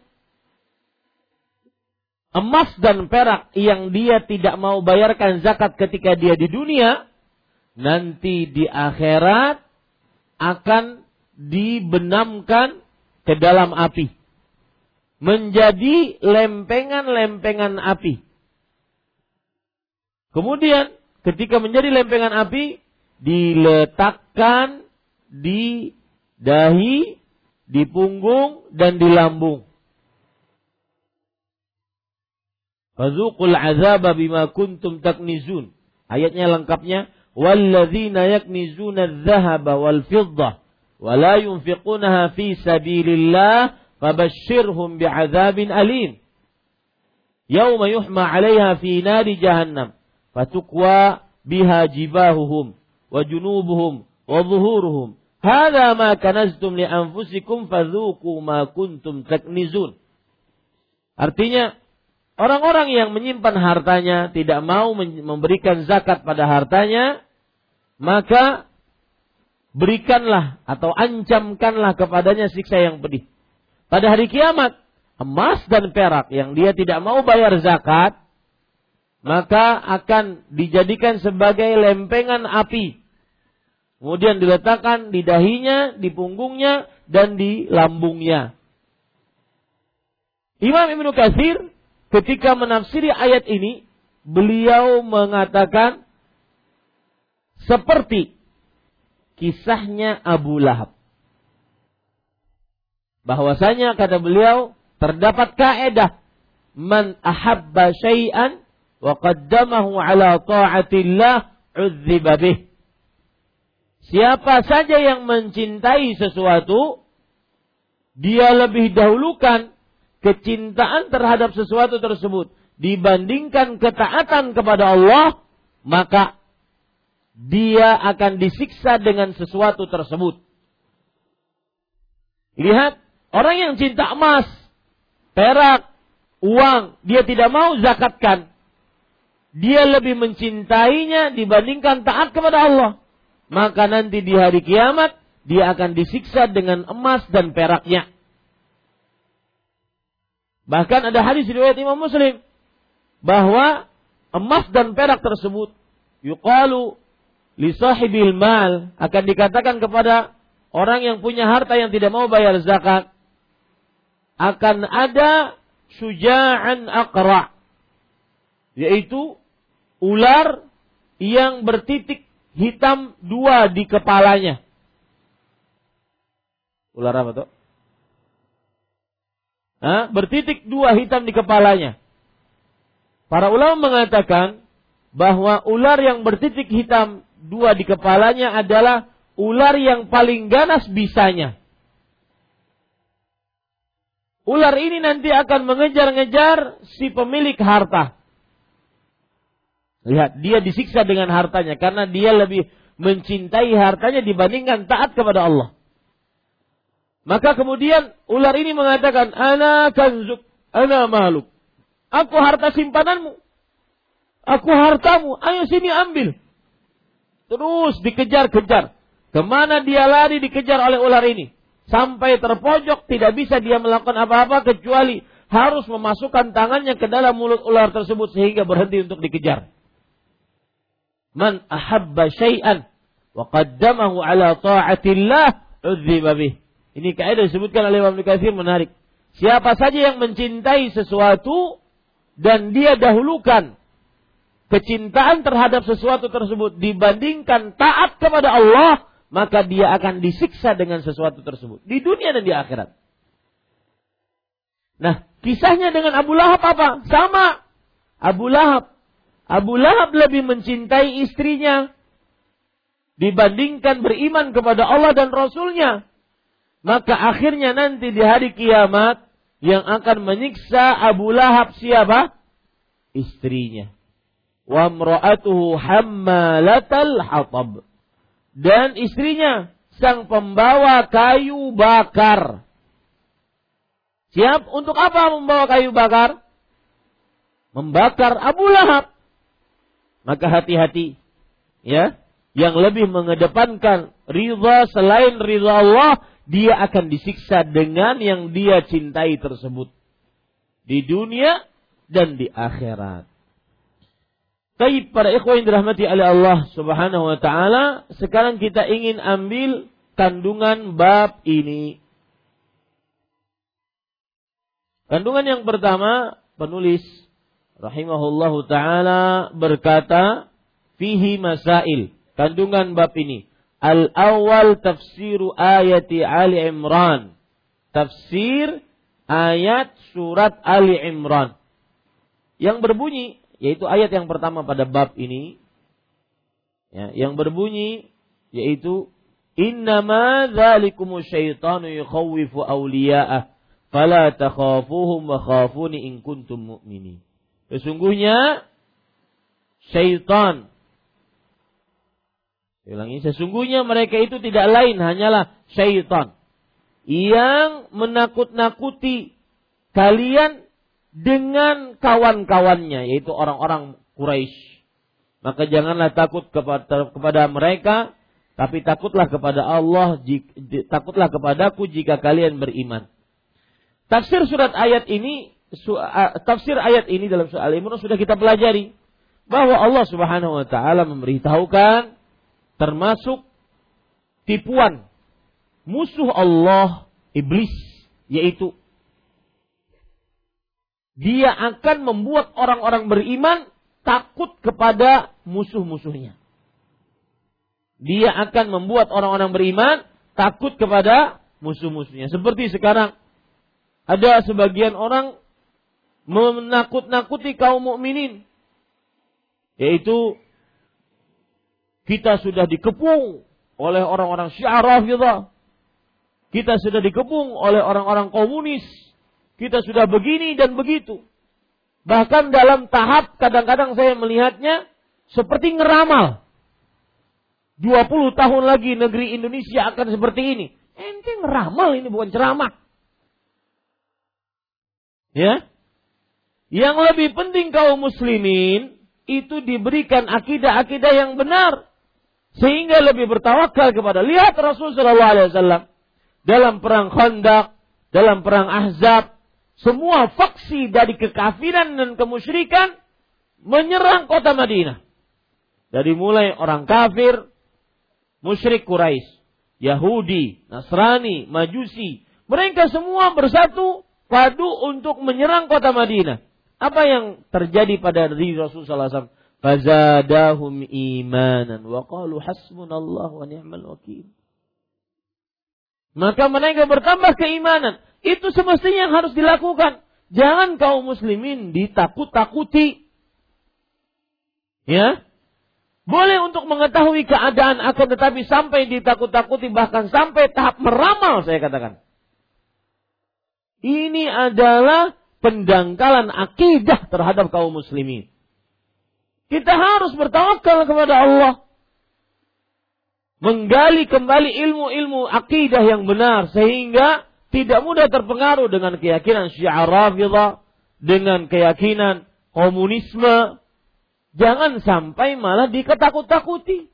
emas dan perak yang dia tidak mau bayarkan zakat ketika dia di dunia nanti di akhirat akan dibenamkan ke dalam api menjadi lempengan-lempengan api. Kemudian ketika menjadi lempengan api diletakkan di dahi, di punggung dan di lambung. Fadzuqul azaba bima kuntum taknizun. Ayatnya lengkapnya walladzina yaknizuna adh-dhahaba wal fiddah wa la yunfiqunaha fi sabilillah fabashshirhum bi'adzabin alim. Yauma yuhma fi nari jahannam biha jibahuhum wa junubuhum wa ma kanaztum li anfusikum. Artinya orang-orang yang menyimpan hartanya tidak mau memberikan zakat pada hartanya, maka berikanlah atau ancamkanlah kepadanya siksa yang pedih. Pada hari kiamat, emas dan perak yang dia tidak mau bayar zakat, maka akan dijadikan sebagai lempengan api. Kemudian diletakkan di dahinya, di punggungnya, dan di lambungnya. Imam Ibnu Katsir ketika menafsiri ayat ini, beliau mengatakan seperti kisahnya Abu Lahab. Bahwasanya kata beliau terdapat kaedah man ahabba syai'an wa qaddamahu ala ta'atillah uzziba bih. Siapa saja yang mencintai sesuatu, dia lebih dahulukan kecintaan terhadap sesuatu tersebut dibandingkan ketaatan kepada Allah, maka dia akan disiksa dengan sesuatu tersebut. Lihat, orang yang cinta emas, perak, uang, dia tidak mau zakatkan. Dia lebih mencintainya dibandingkan taat kepada Allah maka nanti di hari kiamat dia akan disiksa dengan emas dan peraknya. Bahkan ada hadis riwayat Imam Muslim bahwa emas dan perak tersebut yuqalu li sahibil mal akan dikatakan kepada orang yang punya harta yang tidak mau bayar zakat akan ada syuja'an aqra yaitu ular yang bertitik hitam dua di kepalanya. Ular apa tuh? Hah? Bertitik dua hitam di kepalanya. Para ulama mengatakan bahwa ular yang bertitik hitam dua di kepalanya adalah ular yang paling ganas bisanya. Ular ini nanti akan mengejar-ngejar si pemilik harta. Lihat, dia disiksa dengan hartanya karena dia lebih mencintai hartanya dibandingkan taat kepada Allah. Maka kemudian ular ini mengatakan, "Ana kanzuk, ana maluk." Aku harta simpananmu. Aku hartamu, ayo sini ambil. Terus dikejar-kejar. Ke mana dia lari dikejar oleh ular ini. Sampai terpojok tidak bisa dia melakukan apa-apa kecuali harus memasukkan tangannya ke dalam mulut ular tersebut sehingga berhenti untuk dikejar man ahabba syai'an wa qaddamahu ala ta'atillah udziba. Ini kaidah disebutkan oleh Imam Katsir menarik. Siapa saja yang mencintai sesuatu dan dia dahulukan kecintaan terhadap sesuatu tersebut dibandingkan taat kepada Allah, maka dia akan disiksa dengan sesuatu tersebut di dunia dan di akhirat. Nah, kisahnya dengan Abu Lahab apa? Sama. Abu Lahab Abu Lahab lebih mencintai istrinya dibandingkan beriman kepada Allah dan Rasulnya. Maka akhirnya nanti di hari kiamat yang akan menyiksa Abu Lahab siapa? Istrinya. Wa hammalatal hatab. Dan istrinya sang pembawa kayu bakar. Siap untuk apa membawa kayu bakar? Membakar Abu Lahab maka hati-hati ya yang lebih mengedepankan ridha selain ridha Allah dia akan disiksa dengan yang dia cintai tersebut di dunia dan di akhirat. Tapi para ikhwan dirahmati oleh Allah Subhanahu wa taala, sekarang kita ingin ambil kandungan bab ini. Kandungan yang pertama, penulis rahimahullahu taala berkata fihi masail. Kandungan bab ini. Al awal tafsiru ayati Ali Imran. Tafsir ayat surat Ali Imran. Yang berbunyi yaitu ayat yang pertama pada bab ini ya, yang berbunyi yaitu innama dzalikumu syaitanu yukhawwifu awliya'ah fala takhafuhum wa khafuni in kuntum mu'minin Sesungguhnya syaitan. Ulangi, sesungguhnya mereka itu tidak lain hanyalah syaitan yang menakut-nakuti kalian dengan kawan-kawannya yaitu orang-orang Quraisy. Maka janganlah takut kepada, kepada mereka, tapi takutlah kepada Allah, takutlah kepadaku jika kalian beriman. Tafsir surat ayat ini tafsir ayat ini dalam Al-Imran sudah kita pelajari bahwa Allah Subhanahu wa taala memberitahukan termasuk tipuan musuh Allah iblis yaitu dia akan membuat orang-orang beriman takut kepada musuh-musuhnya. Dia akan membuat orang-orang beriman takut kepada musuh-musuhnya. Seperti sekarang ada sebagian orang menakut-nakuti kaum mukminin yaitu kita sudah dikepung oleh orang-orang Syiah Rafidah. Kita sudah dikepung oleh orang-orang komunis. Kita sudah begini dan begitu. Bahkan dalam tahap kadang-kadang saya melihatnya seperti ngeramal. 20 tahun lagi negeri Indonesia akan seperti ini. Ente ngeramal ini bukan ceramah. Ya. Yang lebih penting kaum muslimin itu diberikan akidah-akidah yang benar sehingga lebih bertawakal kepada lihat Rasul sallallahu alaihi dalam perang Khandaq, dalam perang Ahzab, semua faksi dari kekafiran dan kemusyrikan menyerang kota Madinah. Dari mulai orang kafir, musyrik Quraisy, Yahudi, Nasrani, Majusi, mereka semua bersatu padu untuk menyerang kota Madinah. Apa yang terjadi pada diri Rasulullah SAW? Fazadahum imanan wa qalu hasbunallahu wa ni'mal wakil. Maka mereka bertambah keimanan. Itu semestinya yang harus dilakukan. Jangan kaum muslimin ditakut-takuti. Ya. Boleh untuk mengetahui keadaan akan tetapi sampai ditakut-takuti bahkan sampai tahap meramal saya katakan. Ini adalah pendangkalan akidah terhadap kaum muslimin. Kita harus bertawakal kepada Allah. Menggali kembali ilmu-ilmu akidah yang benar sehingga tidak mudah terpengaruh dengan keyakinan Syiah Rafidah, dengan keyakinan komunisme. Jangan sampai malah diketakut-takuti.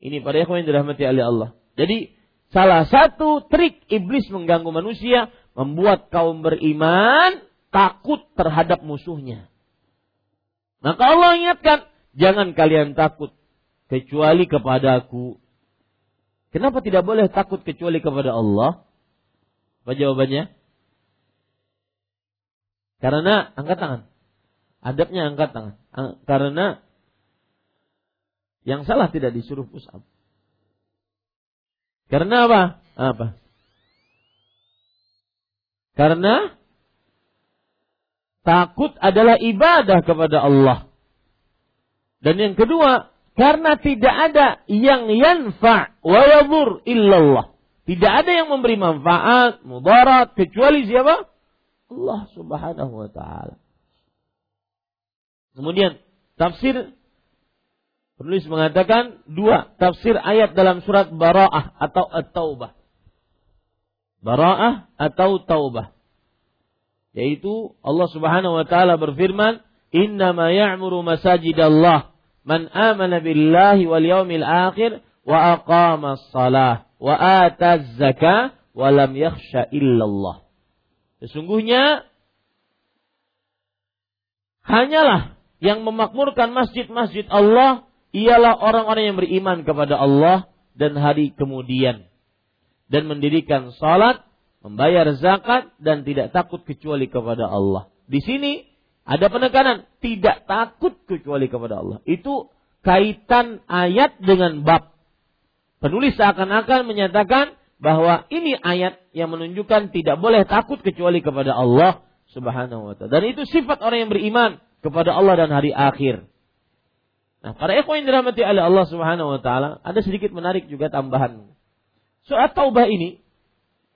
Ini pada yang dirahmati oleh Allah. Jadi salah satu trik iblis mengganggu manusia membuat kaum beriman takut terhadap musuhnya. Maka Allah ingatkan, jangan kalian takut kecuali kepadaku. Kenapa tidak boleh takut kecuali kepada Allah? Apa jawabannya? Karena angkat tangan. Adabnya angkat tangan. Karena yang salah tidak disuruh push up. Karena apa? Apa? Karena takut adalah ibadah kepada Allah. Dan yang kedua, karena tidak ada yang yanfa' wa yadur illallah. Tidak ada yang memberi manfaat, mudarat kecuali siapa? Allah Subhanahu wa taala. Kemudian tafsir penulis mengatakan dua tafsir ayat dalam surat Bara'ah atau At-Taubah. Bara'ah atau taubah. Yaitu Allah Subhanahu wa taala berfirman, "Innama ya'muru masajidallah man amana billahi wal yaumil akhir wa aqama shalah wa ata zakah wa lam yakhsha illallah." Sesungguhnya hanyalah yang memakmurkan masjid-masjid Allah ialah orang-orang yang beriman kepada Allah dan hari kemudian dan mendirikan salat, membayar zakat dan tidak takut kecuali kepada Allah. Di sini ada penekanan tidak takut kecuali kepada Allah. Itu kaitan ayat dengan bab. Penulis seakan-akan menyatakan bahwa ini ayat yang menunjukkan tidak boleh takut kecuali kepada Allah Subhanahu wa taala. Dan itu sifat orang yang beriman kepada Allah dan hari akhir. Nah, para ikhwan yang dirahmati oleh Allah Subhanahu wa taala, ada sedikit menarik juga tambahan Surat Taubah ini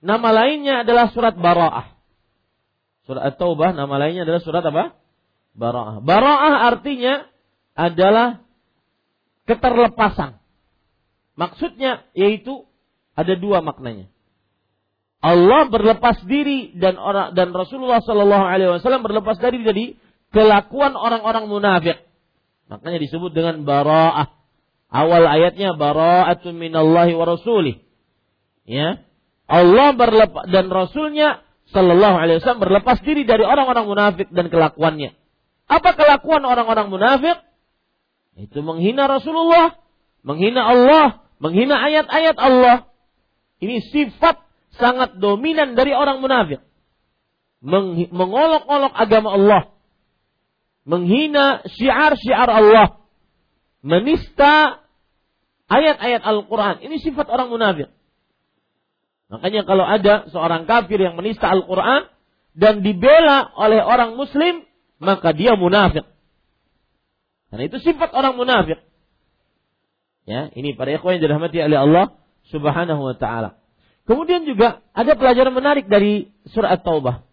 nama lainnya adalah surat Bara'ah. Surat Taubah nama lainnya adalah surat apa? Bara'ah. Bara'ah artinya adalah keterlepasan. Maksudnya yaitu ada dua maknanya. Allah berlepas diri dan orang dan Rasulullah Shallallahu Alaihi Wasallam berlepas diri dari kelakuan orang-orang munafik. Makanya disebut dengan bara'ah. Awal ayatnya bara'atun minallahi wa rasulih ya Allah berlepas dan Rasulnya Shallallahu Alaihi Wasallam berlepas diri dari orang-orang munafik dan kelakuannya. Apa kelakuan orang-orang munafik? Itu menghina Rasulullah, menghina Allah, menghina ayat-ayat Allah. Ini sifat sangat dominan dari orang munafik. Mengolok-olok agama Allah. Menghina syiar-syiar Allah. Menista ayat-ayat Al-Quran. Ini sifat orang munafik. Makanya kalau ada seorang kafir yang menista Al-Quran dan dibela oleh orang muslim, maka dia munafik. Karena itu sifat orang munafik. Ya, ini para ikhwan yang dirahmati oleh Allah Subhanahu wa taala. Kemudian juga ada pelajaran menarik dari surah At-Taubah.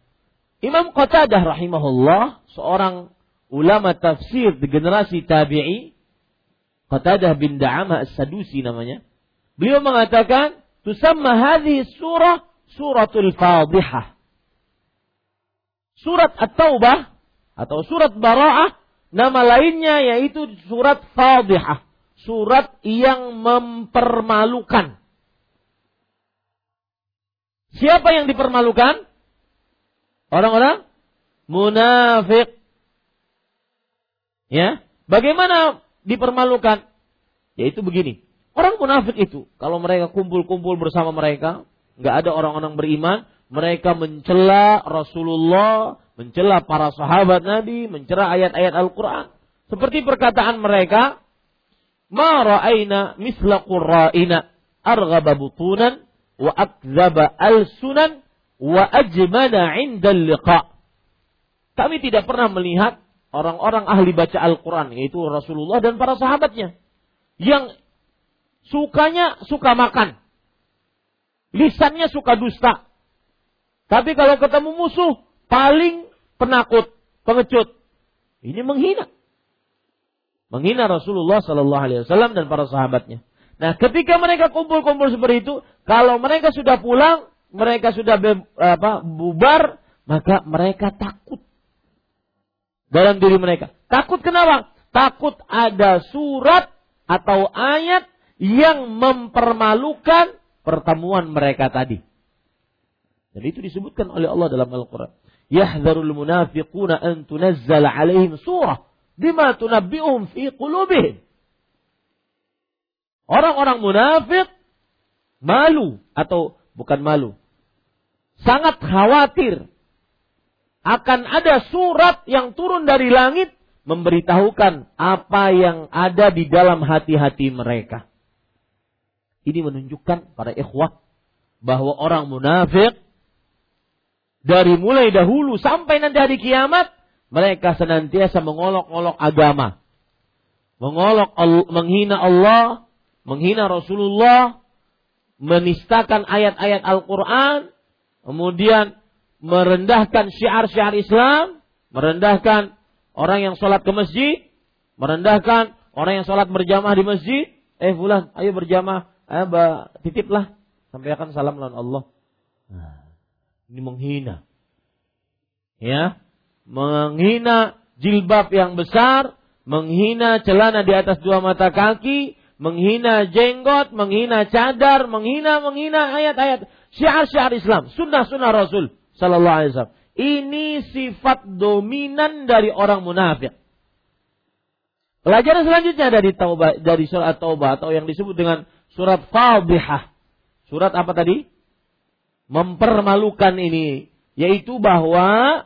Imam Qatadah rahimahullah, seorang ulama tafsir di generasi tabi'i, Qatadah bin Da'amah As-Sadusi namanya. Beliau mengatakan, tusamma hadhihi surah suratul fadihah. Surat At-Taubah atau surat Bara'ah nama lainnya yaitu surat Fadihah, surat yang mempermalukan. Siapa yang dipermalukan? Orang-orang munafik. Ya, bagaimana dipermalukan? Yaitu begini. Orang munafik itu, kalau mereka kumpul-kumpul bersama mereka, nggak ada orang-orang beriman, mereka mencela Rasulullah, mencela para sahabat Nabi, mencela ayat-ayat Al-Quran. Seperti perkataan mereka, Ma ra'ayna misla qurra'ina arghaba butunan wa akzaba al-sunan wa ajmana 'inda liqa. Kami tidak pernah melihat orang-orang ahli baca Al-Quran, yaitu Rasulullah dan para sahabatnya. Yang Sukanya suka makan. Lisannya suka dusta. Tapi kalau ketemu musuh, paling penakut, pengecut. Ini menghina. Menghina Rasulullah Sallallahu Alaihi Wasallam dan para sahabatnya. Nah, ketika mereka kumpul-kumpul seperti itu, kalau mereka sudah pulang, mereka sudah be, apa, bubar, maka mereka takut dalam diri mereka. Takut kenapa? Takut ada surat atau ayat yang mempermalukan pertemuan mereka tadi. Dan itu disebutkan oleh Allah dalam Al-Quran. Yahdharul munafiquna an tunazzala alaihim surah bima tunabbi'uhum fi qulubihim. Orang-orang munafik malu atau bukan malu. Sangat khawatir akan ada surat yang turun dari langit memberitahukan apa yang ada di dalam hati-hati mereka. Ini menunjukkan para ikhwah bahwa orang munafik dari mulai dahulu sampai nanti hari kiamat mereka senantiasa mengolok-olok agama. Mengolok menghina Allah, menghina Rasulullah, menistakan ayat-ayat Al-Qur'an, kemudian merendahkan syiar-syiar Islam, merendahkan orang yang sholat ke masjid, merendahkan orang yang sholat berjamaah di masjid, eh fulan, ayo berjamaah eh, titiplah sampaikan salam lawan Allah. Nah, ini menghina. Ya, menghina jilbab yang besar, menghina celana di atas dua mata kaki, menghina jenggot, menghina cadar, menghina menghina ayat-ayat syiar-syiar Islam, sunnah-sunnah Rasul sallallahu alaihi wasallam. Ini sifat dominan dari orang munafik. Pelajaran selanjutnya dari taubah dari surat taubah atau yang disebut dengan surat Fadihah. Surat apa tadi? Mempermalukan ini. Yaitu bahwa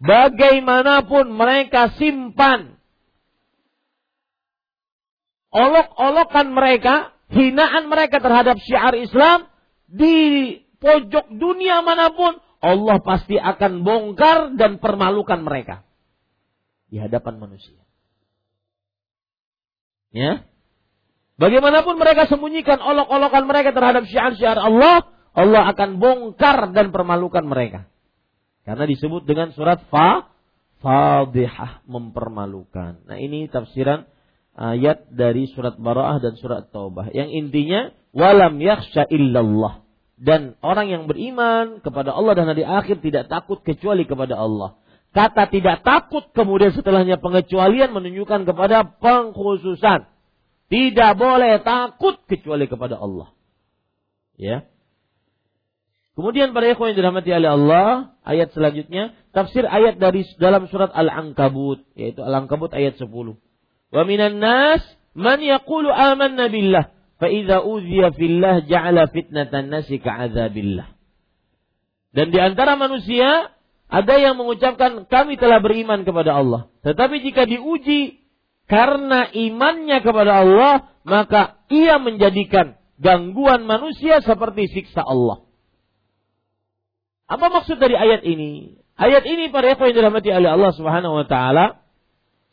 bagaimanapun mereka simpan olok-olokan mereka, hinaan mereka terhadap syiar Islam di pojok dunia mana pun, Allah pasti akan bongkar dan permalukan mereka di hadapan manusia. Ya, Bagaimanapun mereka sembunyikan olok-olokan mereka terhadap syiar-syiar Allah, Allah akan bongkar dan permalukan mereka. Karena disebut dengan surat Fa, Fadihah mempermalukan. Nah ini tafsiran ayat dari surat Bara'ah dan surat Taubah. Yang intinya, walam yakhsha illallah. Dan orang yang beriman kepada Allah dan hari akhir tidak takut kecuali kepada Allah. Kata tidak takut kemudian setelahnya pengecualian menunjukkan kepada pengkhususan tidak boleh takut kecuali kepada Allah. Ya. Kemudian para ikhwan yang dirahmati oleh Allah, ayat selanjutnya tafsir ayat dari dalam surat Al-Ankabut, yaitu Al-Ankabut ayat 10. Wa minan nas man yaqulu amanna billah fa idza udhiya fillah ja'ala fitnatan nasi ka'adzabillah. Dan di antara manusia ada yang mengucapkan kami telah beriman kepada Allah, tetapi jika diuji karena imannya kepada Allah, maka ia menjadikan gangguan manusia seperti siksa Allah. Apa maksud dari ayat ini? Ayat ini para ikhwan yang dirahmati oleh Allah Subhanahu wa taala,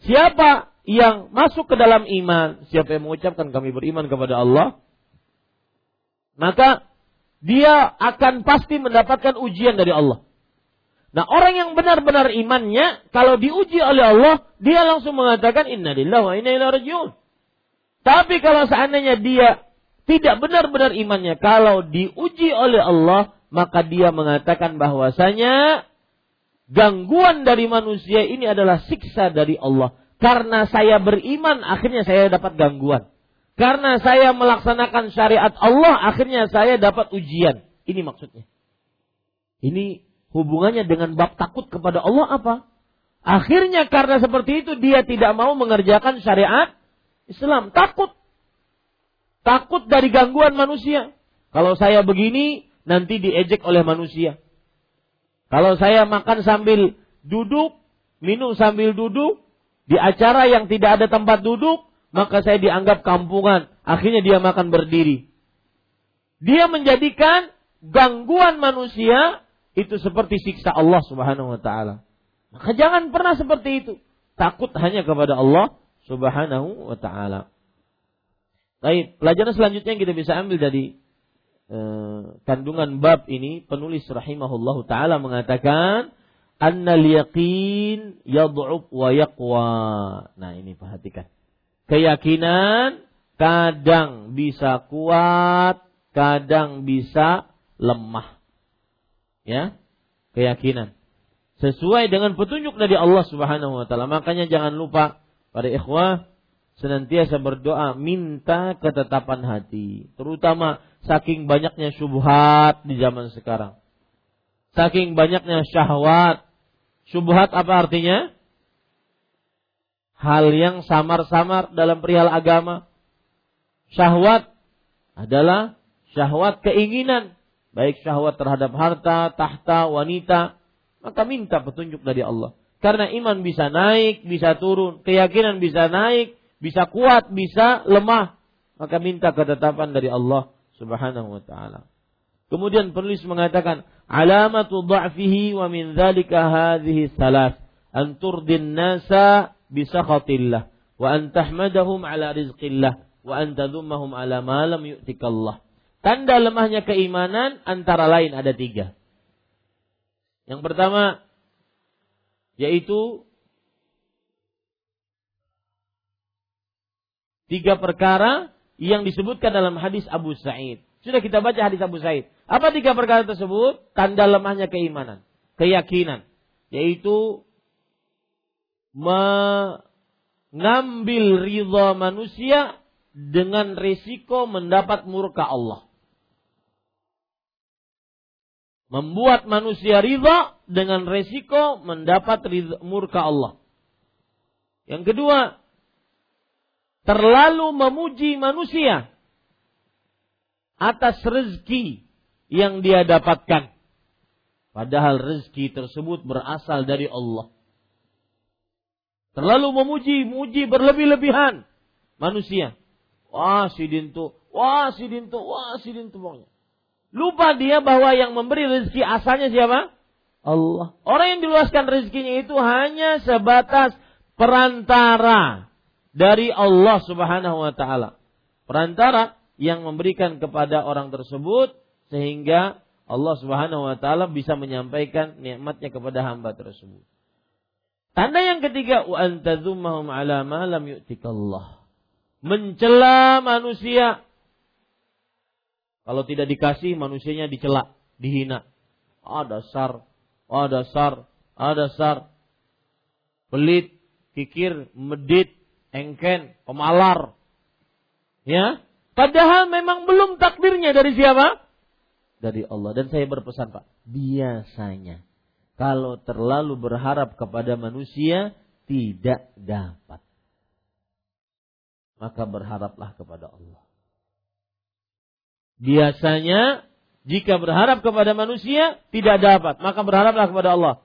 siapa yang masuk ke dalam iman, siapa yang mengucapkan kami beriman kepada Allah, maka dia akan pasti mendapatkan ujian dari Allah. Nah, orang yang benar-benar imannya, kalau diuji oleh Allah, dia langsung mengatakan inna lillahi wa inna ilaihi rajiun. Tapi kalau seandainya dia tidak benar-benar imannya, kalau diuji oleh Allah, maka dia mengatakan bahwasanya gangguan dari manusia ini adalah siksa dari Allah. Karena saya beriman, akhirnya saya dapat gangguan. Karena saya melaksanakan syariat Allah, akhirnya saya dapat ujian. Ini maksudnya. Ini hubungannya dengan bab takut kepada Allah apa? Akhirnya karena seperti itu dia tidak mau mengerjakan syariat Islam. Takut. Takut dari gangguan manusia. Kalau saya begini, nanti diejek oleh manusia. Kalau saya makan sambil duduk, minum sambil duduk, di acara yang tidak ada tempat duduk, maka saya dianggap kampungan. Akhirnya dia makan berdiri. Dia menjadikan gangguan manusia itu seperti siksa Allah Subhanahu wa taala. Maka jangan pernah seperti itu. Takut hanya kepada Allah Subhanahu wa taala. Baik, pelajaran selanjutnya yang kita bisa ambil dari kandungan bab ini penulis rahimahullahu taala mengatakan annal yaqin yad'uf wa yaqwa. Nah, ini perhatikan. Keyakinan kadang bisa kuat, kadang bisa lemah ya keyakinan sesuai dengan petunjuk dari Allah Subhanahu wa taala. Makanya jangan lupa pada ikhwah senantiasa berdoa minta ketetapan hati, terutama saking banyaknya syubhat di zaman sekarang. Saking banyaknya syahwat. Syubhat apa artinya? Hal yang samar-samar dalam perihal agama. Syahwat adalah syahwat keinginan baik syahwat terhadap harta, tahta, wanita, maka minta petunjuk dari Allah. Karena iman bisa naik, bisa turun, keyakinan bisa naik, bisa kuat, bisa lemah, maka minta ketetapan dari Allah Subhanahu wa taala. Kemudian penulis mengatakan, alamatu dha'fihi wa min dzalika hadhihi salas an turdin nasa bi sakhatillah wa an tahmadahum ala rizqillah wa an tadhummahum ala ma lam yu'tikallah. Tanda lemahnya keimanan antara lain ada tiga. Yang pertama yaitu tiga perkara yang disebutkan dalam hadis Abu Sa'id. Sudah kita baca hadis Abu Sa'id. Apa tiga perkara tersebut? Tanda lemahnya keimanan, keyakinan, yaitu mengambil ridha manusia dengan risiko mendapat murka Allah membuat manusia ridha dengan resiko mendapat murka Allah. Yang kedua, terlalu memuji manusia atas rezeki yang dia dapatkan. Padahal rezeki tersebut berasal dari Allah. Terlalu memuji, muji berlebih-lebihan manusia. Wah si dintu, wah si dintu, wah si dintu pokoknya. Lupa dia bahwa yang memberi rezeki asalnya siapa? Allah. Orang yang diluaskan rezekinya itu hanya sebatas perantara dari Allah Subhanahu wa taala. Perantara yang memberikan kepada orang tersebut sehingga Allah Subhanahu wa taala bisa menyampaikan nikmatnya kepada hamba tersebut. Tanda yang ketiga wa antadzumahum ala ma lam yu'tikallah. Mencela manusia kalau tidak dikasih manusianya dicela, dihina. Ah dasar, ah dasar, ah dasar. Pelit, kikir, medit, engken, pemalar. Ya, padahal memang belum takdirnya dari siapa? Dari Allah. Dan saya berpesan Pak, biasanya kalau terlalu berharap kepada manusia tidak dapat. Maka berharaplah kepada Allah. Biasanya jika berharap kepada manusia tidak dapat, maka berharaplah kepada Allah.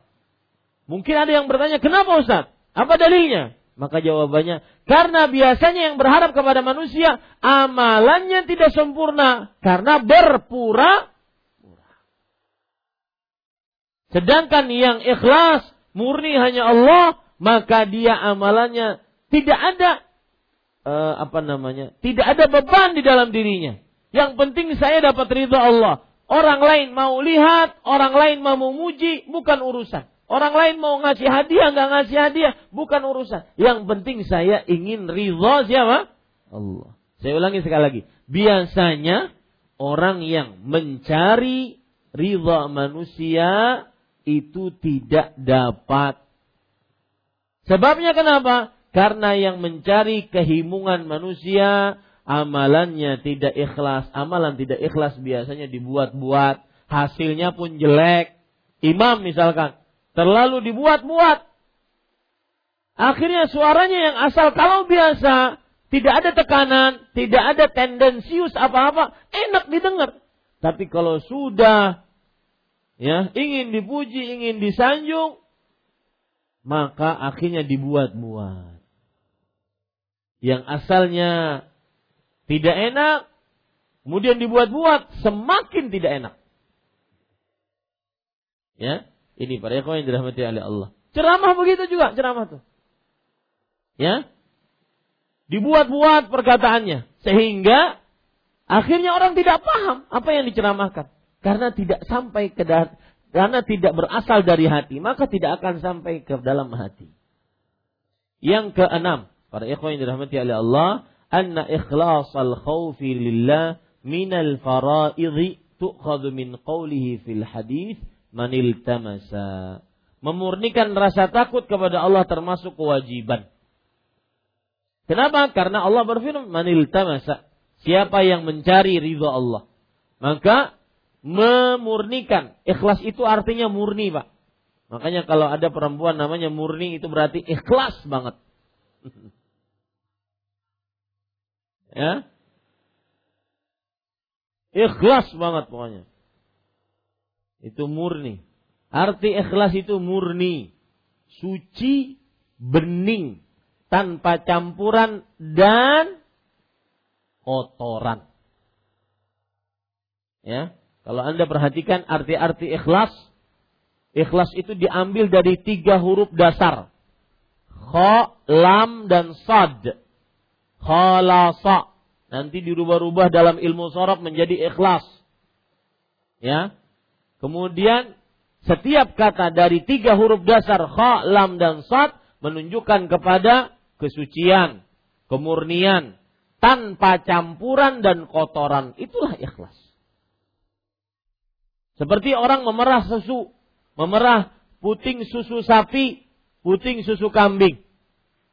Mungkin ada yang bertanya, kenapa Ustaz? Apa dalilnya? Maka jawabannya, karena biasanya yang berharap kepada manusia, amalannya tidak sempurna. Karena berpura Sedangkan yang ikhlas, murni hanya Allah, maka dia amalannya tidak ada uh, apa namanya? Tidak ada beban di dalam dirinya. Yang penting saya dapat ridha Allah. Orang lain mau lihat, orang lain mau memuji, bukan urusan. Orang lain mau ngasih hadiah, nggak ngasih hadiah, bukan urusan. Yang penting saya ingin ridho siapa? Allah. Saya ulangi sekali lagi. Biasanya orang yang mencari ridho manusia itu tidak dapat. Sebabnya kenapa? Karena yang mencari kehimungan manusia, amalannya tidak ikhlas. Amalan tidak ikhlas biasanya dibuat-buat, hasilnya pun jelek. Imam misalkan, terlalu dibuat-buat. Akhirnya suaranya yang asal kalau biasa tidak ada tekanan, tidak ada tendensius apa-apa, enak didengar. Tapi kalau sudah ya ingin dipuji, ingin disanjung, maka akhirnya dibuat-buat. Yang asalnya tidak enak, kemudian dibuat-buat, semakin tidak enak. Ya, ini para ikhwan yang dirahmati oleh Allah. Ceramah begitu juga, ceramah tuh. Ya. Dibuat-buat perkataannya sehingga akhirnya orang tidak paham apa yang diceramahkan karena tidak sampai ke karena tidak berasal dari hati, maka tidak akan sampai ke dalam hati. Yang keenam, para ikhwan yang dirahmati oleh Allah, anna al khawfi lillah minal faraidhi tu'khadhu min qawlihi fil hadith manil tamasa. Memurnikan rasa takut kepada Allah termasuk kewajiban. Kenapa? Karena Allah berfirman, manil tamasa. Siapa yang mencari ridha Allah. Maka memurnikan. Ikhlas itu artinya murni, Pak. Makanya kalau ada perempuan namanya murni itu berarti ikhlas banget. ya. Ikhlas banget pokoknya. Itu murni. Arti ikhlas itu murni, suci, bening, tanpa campuran dan kotoran. Ya, kalau Anda perhatikan arti-arti ikhlas, ikhlas itu diambil dari tiga huruf dasar. Kha, lam, dan sad. Khalasa. Nanti dirubah-rubah dalam ilmu sorab menjadi ikhlas. Ya, Kemudian setiap kata dari tiga huruf dasar kha, lam dan sad menunjukkan kepada kesucian, kemurnian, tanpa campuran dan kotoran. Itulah ikhlas. Seperti orang memerah susu, memerah puting susu sapi, puting susu kambing.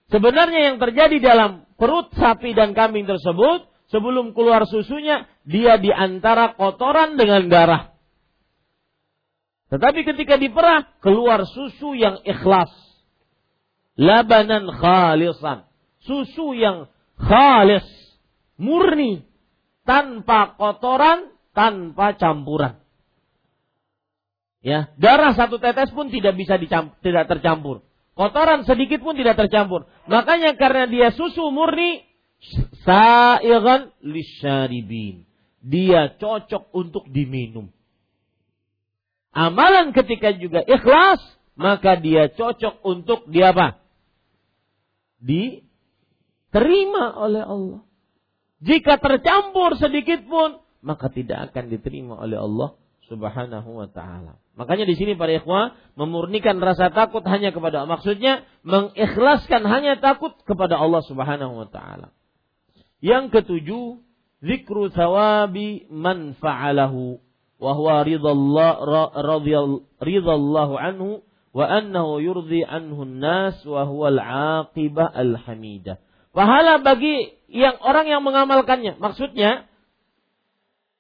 Sebenarnya yang terjadi dalam perut sapi dan kambing tersebut, sebelum keluar susunya, dia di antara kotoran dengan darah. Tetapi ketika diperah, keluar susu yang ikhlas. Labanan khalisan. Susu yang khalis. Murni. Tanpa kotoran, tanpa campuran. Ya, darah satu tetes pun tidak bisa dicampur, tidak tercampur. Kotoran sedikit pun tidak tercampur. Makanya karena dia susu murni, sa'iran lisyaribin. Dia cocok untuk diminum amalan ketika juga ikhlas, maka dia cocok untuk dia apa? Diterima oleh Allah. Jika tercampur sedikit pun, maka tidak akan diterima oleh Allah Subhanahu wa taala. Makanya di sini para ikhwah memurnikan rasa takut hanya kepada Allah. Maksudnya mengikhlaskan hanya takut kepada Allah Subhanahu wa taala. Yang ketujuh, zikru thawabi man fa'alahu wa huwa ridallahu anhu wa annahu yurdi anhu nas wa huwa al-aqibah al-hamidah. Pahala bagi yang orang yang mengamalkannya. Maksudnya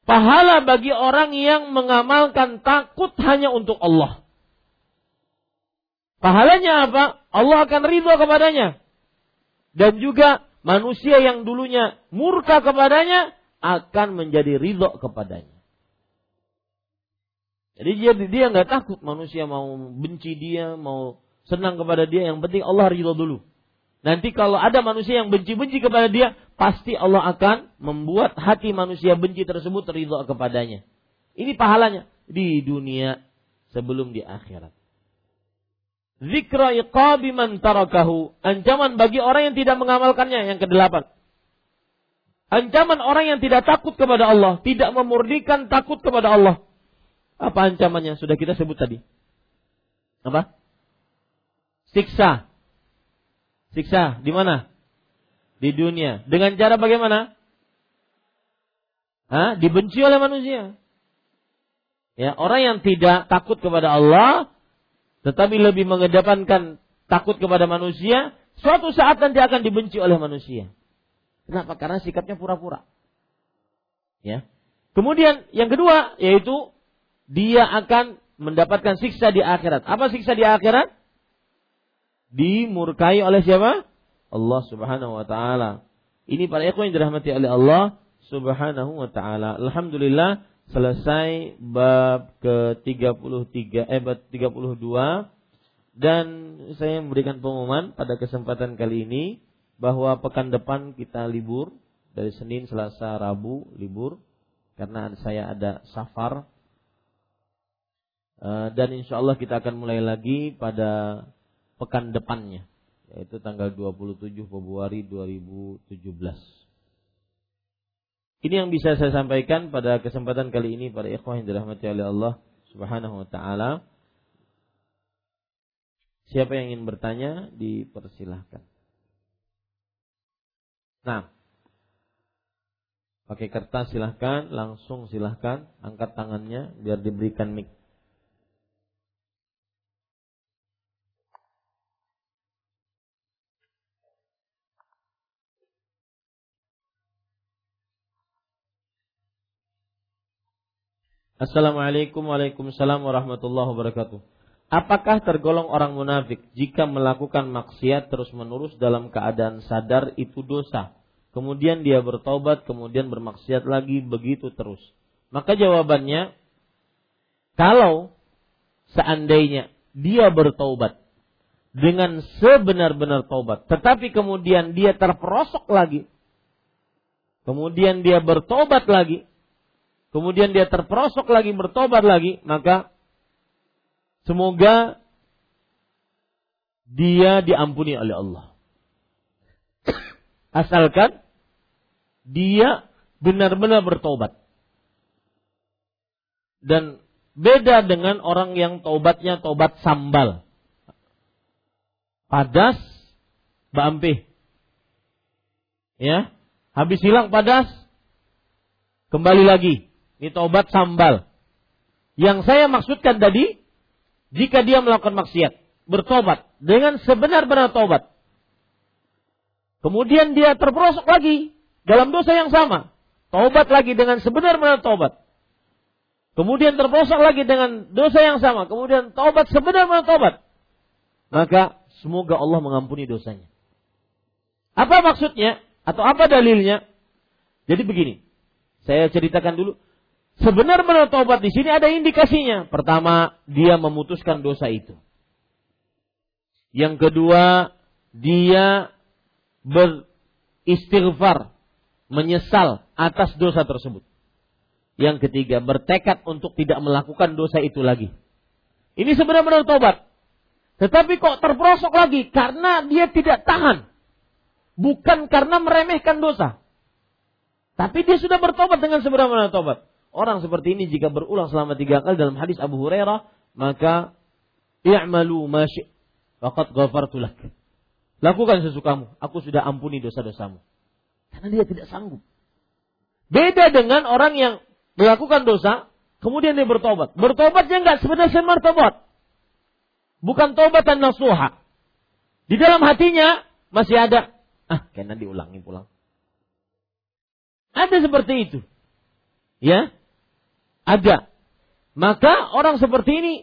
pahala bagi orang yang mengamalkan takut hanya untuk Allah. Pahalanya apa? Allah akan ridho kepadanya. Dan juga manusia yang dulunya murka kepadanya akan menjadi ridho kepadanya. Jadi dia dia nggak takut manusia mau benci dia, mau senang kepada dia. Yang penting Allah ridho dulu. Nanti kalau ada manusia yang benci-benci kepada dia, pasti Allah akan membuat hati manusia benci tersebut ridho kepadanya. Ini pahalanya di dunia sebelum di akhirat. Zikra iqabi man tarakahu. Ancaman bagi orang yang tidak mengamalkannya. Yang kedelapan. Ancaman orang yang tidak takut kepada Allah. Tidak memurnikan takut kepada Allah. Apa ancamannya? Sudah kita sebut tadi. Apa? Siksa. Siksa. Di mana? Di dunia. Dengan cara bagaimana? Hah? Dibenci oleh manusia. Ya, orang yang tidak takut kepada Allah tetapi lebih mengedepankan takut kepada manusia, suatu saat nanti akan dibenci oleh manusia. Kenapa? Karena sikapnya pura-pura. Ya. Kemudian yang kedua yaitu dia akan mendapatkan siksa di akhirat. Apa siksa di akhirat? Dimurkai oleh siapa? Allah Subhanahu wa taala. Ini para ikhwan yang dirahmati oleh Allah Subhanahu wa taala. Alhamdulillah selesai bab ke-33 eh bab 32 dan saya memberikan pengumuman pada kesempatan kali ini bahwa pekan depan kita libur dari Senin, Selasa, Rabu libur karena saya ada safar dan insya Allah kita akan mulai lagi pada pekan depannya yaitu tanggal 27 Februari 2017. Ini yang bisa saya sampaikan pada kesempatan kali ini pada ikhwah yang dirahmati oleh Allah Subhanahu wa taala. Siapa yang ingin bertanya dipersilahkan. Nah, pakai kertas silahkan, langsung silahkan, angkat tangannya biar diberikan mic. Assalamualaikum Waalaikumsalam warahmatullahi wabarakatuh. Apakah tergolong orang munafik jika melakukan maksiat terus-menerus dalam keadaan sadar itu dosa? Kemudian dia bertobat, kemudian bermaksiat lagi begitu terus. Maka jawabannya kalau seandainya dia bertobat dengan sebenar-benar tobat, tetapi kemudian dia terperosok lagi, kemudian dia bertobat lagi, kemudian dia terperosok lagi bertobat lagi, maka semoga dia diampuni oleh Allah. Asalkan dia benar-benar bertobat. Dan beda dengan orang yang tobatnya tobat sambal. Padas, bampih. Ya, habis hilang padas, kembali lagi. Ini tobat sambal. Yang saya maksudkan tadi, jika dia melakukan maksiat, bertobat dengan sebenar-benar tobat. Kemudian dia terperosok lagi dalam dosa yang sama. Tobat lagi dengan sebenar-benar tobat. Kemudian terperosok lagi dengan dosa yang sama. Kemudian tobat sebenar-benar tobat. Maka semoga Allah mengampuni dosanya. Apa maksudnya? Atau apa dalilnya? Jadi begini. Saya ceritakan dulu Sebenar-benar taubat di sini ada indikasinya. Pertama, dia memutuskan dosa itu. Yang kedua, dia beristighfar, menyesal atas dosa tersebut. Yang ketiga, bertekad untuk tidak melakukan dosa itu lagi. Ini sebenarnya benar taubat. Tetapi kok terperosok lagi karena dia tidak tahan. Bukan karena meremehkan dosa. Tapi dia sudah bertobat dengan sebenarnya tobat. Orang seperti ini jika berulang selama tiga kali dalam hadis Abu Hurairah, maka i'malu ma faqad ghafartu lak. Lakukan sesukamu, aku sudah ampuni dosa-dosamu. Karena dia tidak sanggup. Beda dengan orang yang melakukan dosa, kemudian dia bertobat. Bertobatnya enggak sebenarnya martabat. Bukan tobatan nasuha. Di dalam hatinya masih ada, ah, kena diulangi pulang. Ada seperti itu. Ya, ada. Maka orang seperti ini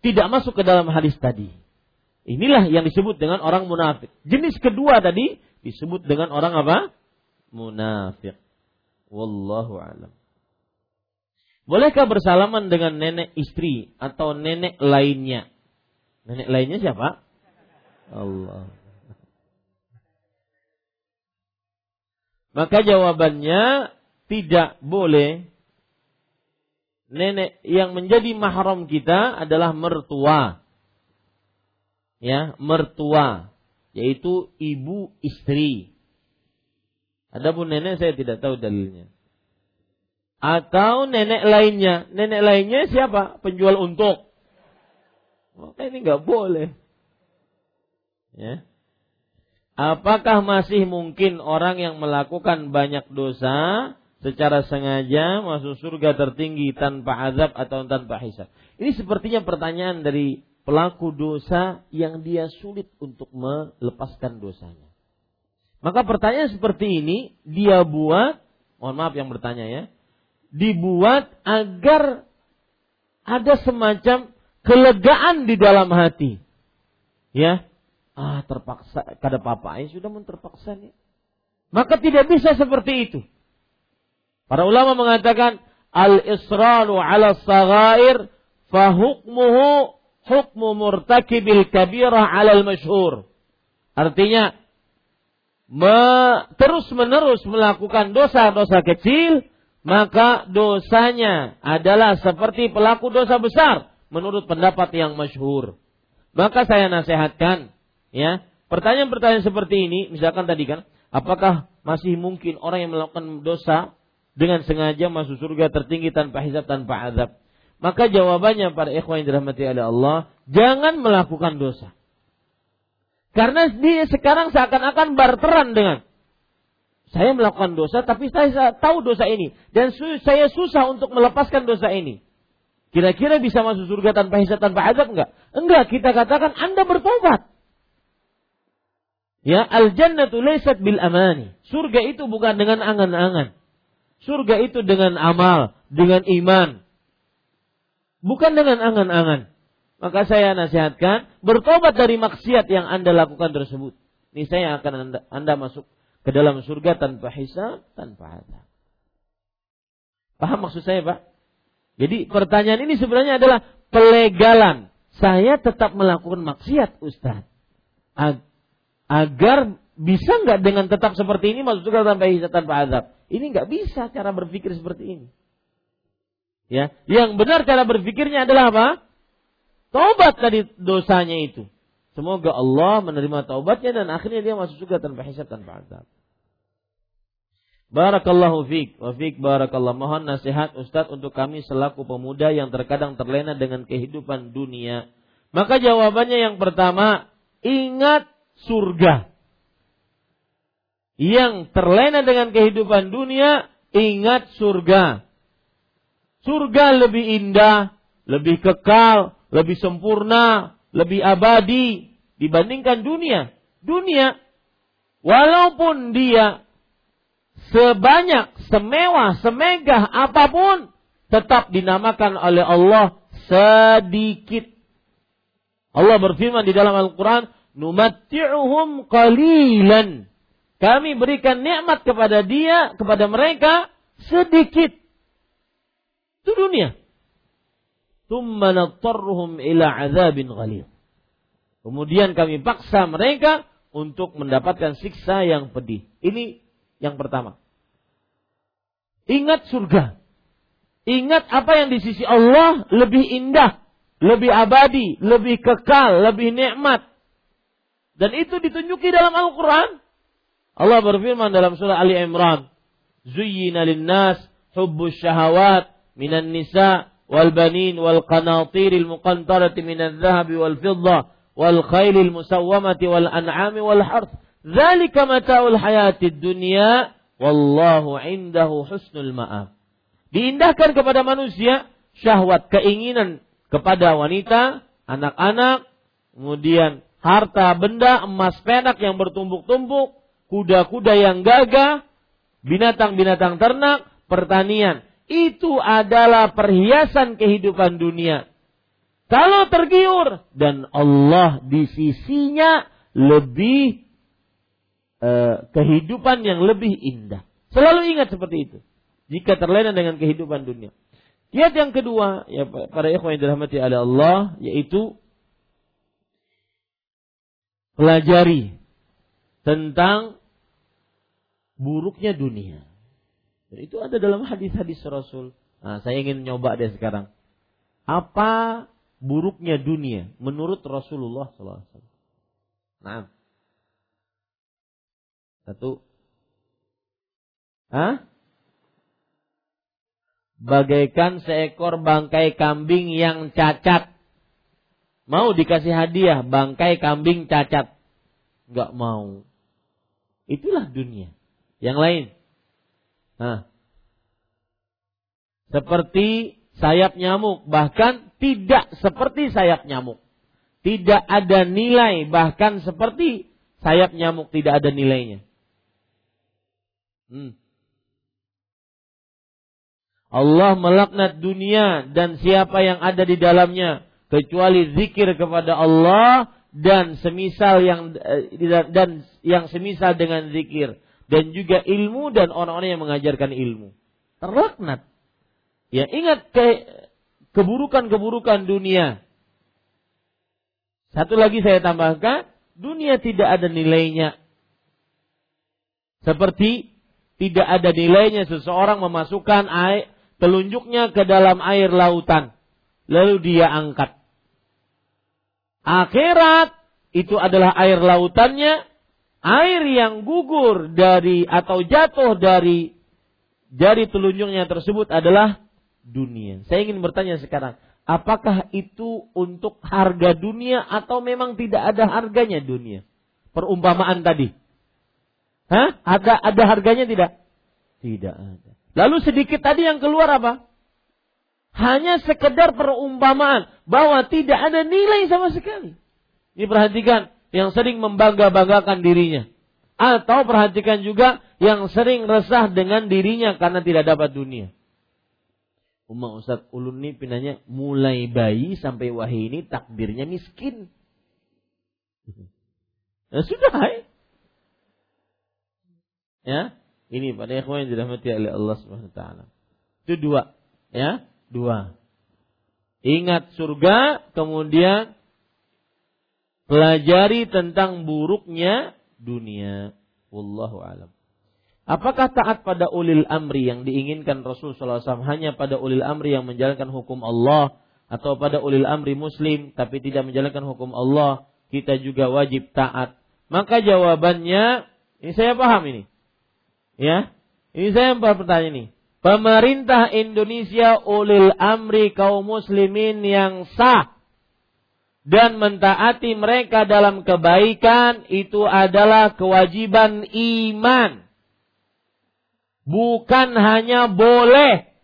tidak masuk ke dalam hadis tadi. Inilah yang disebut dengan orang munafik. Jenis kedua tadi disebut dengan orang apa? Munafik. Wallahu alam. Bolehkah bersalaman dengan nenek istri atau nenek lainnya? Nenek lainnya siapa? Allah. Maka jawabannya tidak boleh nenek yang menjadi mahram kita adalah mertua. Ya, mertua yaitu ibu istri. Adapun nenek saya tidak tahu dalilnya. Atau nenek lainnya. Nenek lainnya siapa? Penjual untuk. Maka ini nggak boleh. Ya. Apakah masih mungkin orang yang melakukan banyak dosa secara sengaja masuk surga tertinggi tanpa azab atau tanpa hisab? Ini sepertinya pertanyaan dari pelaku dosa yang dia sulit untuk melepaskan dosanya. Maka pertanyaan seperti ini dia buat, mohon maaf yang bertanya ya, dibuat agar ada semacam kelegaan di dalam hati. Ya, Ah terpaksa kada apa-apa ya sudah terpaksa nih. Maka tidak bisa seperti itu. Para ulama mengatakan al israru ala saghair fa hukmuhu hukmu murtakibil kabirah al masyhur. Artinya me, terus menerus melakukan dosa-dosa kecil maka dosanya adalah seperti pelaku dosa besar menurut pendapat yang masyhur. Maka saya nasihatkan Ya, pertanyaan-pertanyaan seperti ini, misalkan tadi kan, apakah masih mungkin orang yang melakukan dosa dengan sengaja masuk surga tertinggi tanpa hisab tanpa azab? Maka jawabannya para ikhwan yang dirahmati oleh Allah, jangan melakukan dosa. Karena dia sekarang seakan-akan barteran dengan saya melakukan dosa tapi saya tahu dosa ini dan saya susah untuk melepaskan dosa ini. Kira-kira bisa masuk surga tanpa hisab tanpa azab enggak? Enggak, kita katakan Anda bertobat. Ya, al jannatu laysat bil amani. Surga itu bukan dengan angan-angan. Surga itu dengan amal, dengan iman. Bukan dengan angan-angan. Maka saya nasihatkan, bertobat dari maksiat yang Anda lakukan tersebut. Ini saya akan anda, anda masuk ke dalam surga tanpa hisab, tanpa azab. Paham maksud saya, Pak? Jadi pertanyaan ini sebenarnya adalah pelegalan. Saya tetap melakukan maksiat, Ustaz agar bisa nggak dengan tetap seperti ini masuk surga tanpa hisab tanpa azab? Ini nggak bisa cara berpikir seperti ini. Ya, yang benar cara berpikirnya adalah apa? Taubat dari dosanya itu. Semoga Allah menerima taubatnya dan akhirnya dia masuk surga tanpa hisab tanpa azab. Barakallahu fiq wa fiq barakallah. Mohon nasihat Ustadz untuk kami selaku pemuda yang terkadang terlena dengan kehidupan dunia. Maka jawabannya yang pertama, ingat surga. Yang terlena dengan kehidupan dunia, ingat surga. Surga lebih indah, lebih kekal, lebih sempurna, lebih abadi dibandingkan dunia. Dunia, walaupun dia sebanyak, semewah, semegah apa pun, tetap dinamakan oleh Allah sedikit. Allah berfirman di dalam Al-Quran, numatti'uhum qalilan. Kami berikan nikmat kepada dia, kepada mereka sedikit. Itu dunia. Thumma nattarruhum ila azabin ghalil. Kemudian kami paksa mereka untuk mendapatkan siksa yang pedih. Ini yang pertama. Ingat surga. Ingat apa yang di sisi Allah lebih indah, lebih abadi, lebih kekal, lebih nikmat. Dan itu ditunjuki dalam Al-Quran. Allah berfirman dalam surah Ali Imran. Zuyyina linnas hubbu syahawat minan nisa wal banin wal qanatiril muqantarati minal zahabi wal fidda wal khailil musawwamati wal an'ami wal harth. Zalika mata'ul hayatid dunya wallahu indahu husnul ma'ab. Diindahkan kepada manusia syahwat keinginan kepada wanita, anak-anak, kemudian harta benda, emas penak yang bertumpuk-tumpuk, kuda-kuda yang gagah, binatang-binatang ternak, pertanian. Itu adalah perhiasan kehidupan dunia. Kalau tergiur dan Allah di sisinya lebih eh, kehidupan yang lebih indah. Selalu ingat seperti itu. Jika terlena dengan kehidupan dunia. Kiat yang kedua, ya para ikhwan yang dirahmati oleh Allah, yaitu pelajari tentang buruknya dunia. Dan itu ada dalam hadis-hadis Rasul. Nah, saya ingin nyoba deh sekarang. Apa buruknya dunia menurut Rasulullah SAW? Nah, satu. Hah? Bagaikan seekor bangkai kambing yang cacat. Mau dikasih hadiah bangkai kambing cacat. Gak mau. Itulah dunia. Yang lain. Nah. Seperti sayap nyamuk. Bahkan tidak seperti sayap nyamuk. Tidak ada nilai. Bahkan seperti sayap nyamuk tidak ada nilainya. Hmm. Allah melaknat dunia dan siapa yang ada di dalamnya kecuali zikir kepada Allah dan semisal yang eh, dan yang semisal dengan zikir dan juga ilmu dan orang-orang yang mengajarkan ilmu. Terlaknat. Ya, ingat ke keburukan-keburukan dunia. Satu lagi saya tambahkan, dunia tidak ada nilainya. Seperti tidak ada nilainya seseorang memasukkan air telunjuknya ke dalam air lautan. Lalu dia angkat. Akhirat itu adalah air lautannya. Air yang gugur dari atau jatuh dari jari telunjuknya tersebut adalah dunia. Saya ingin bertanya sekarang, apakah itu untuk harga dunia atau memang tidak ada harganya dunia? Perumpamaan tadi. Hah? Ada ada harganya tidak? Tidak ada. Lalu sedikit tadi yang keluar apa? Hanya sekedar perumpamaan bahwa tidak ada nilai sama sekali. Ini perhatikan yang sering membangga-banggakan dirinya. Atau perhatikan juga yang sering resah dengan dirinya karena tidak dapat dunia. Umar Ustaz Ulun ini pinanya mulai bayi sampai wahai ini takdirnya miskin. Ya sudah, ya. ya. Ini pada ikhwan yang dirahmati oleh Allah Subhanahu wa taala. Itu dua, ya, dua. Ingat surga, kemudian pelajari tentang buruknya dunia. Wallahu alam. Apakah taat pada ulil amri yang diinginkan Rasul SAW hanya pada ulil amri yang menjalankan hukum Allah atau pada ulil amri muslim tapi tidak menjalankan hukum Allah kita juga wajib taat? Maka jawabannya ini saya paham ini. Ya, ini saya yang bertanya nih. Pemerintah Indonesia ulil amri kaum muslimin yang sah dan mentaati mereka dalam kebaikan itu adalah kewajiban iman. Bukan hanya boleh.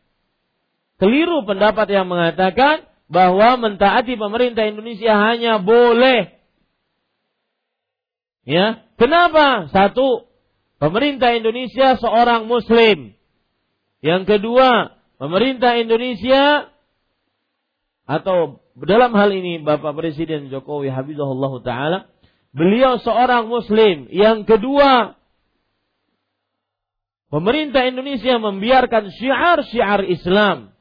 Keliru pendapat yang mengatakan bahwa mentaati pemerintah Indonesia hanya boleh. Ya, kenapa? Satu, Pemerintah Indonesia seorang muslim. Yang kedua, pemerintah Indonesia atau dalam hal ini Bapak Presiden Jokowi Habibullah taala, beliau seorang muslim. Yang kedua, pemerintah Indonesia membiarkan syiar-syiar Islam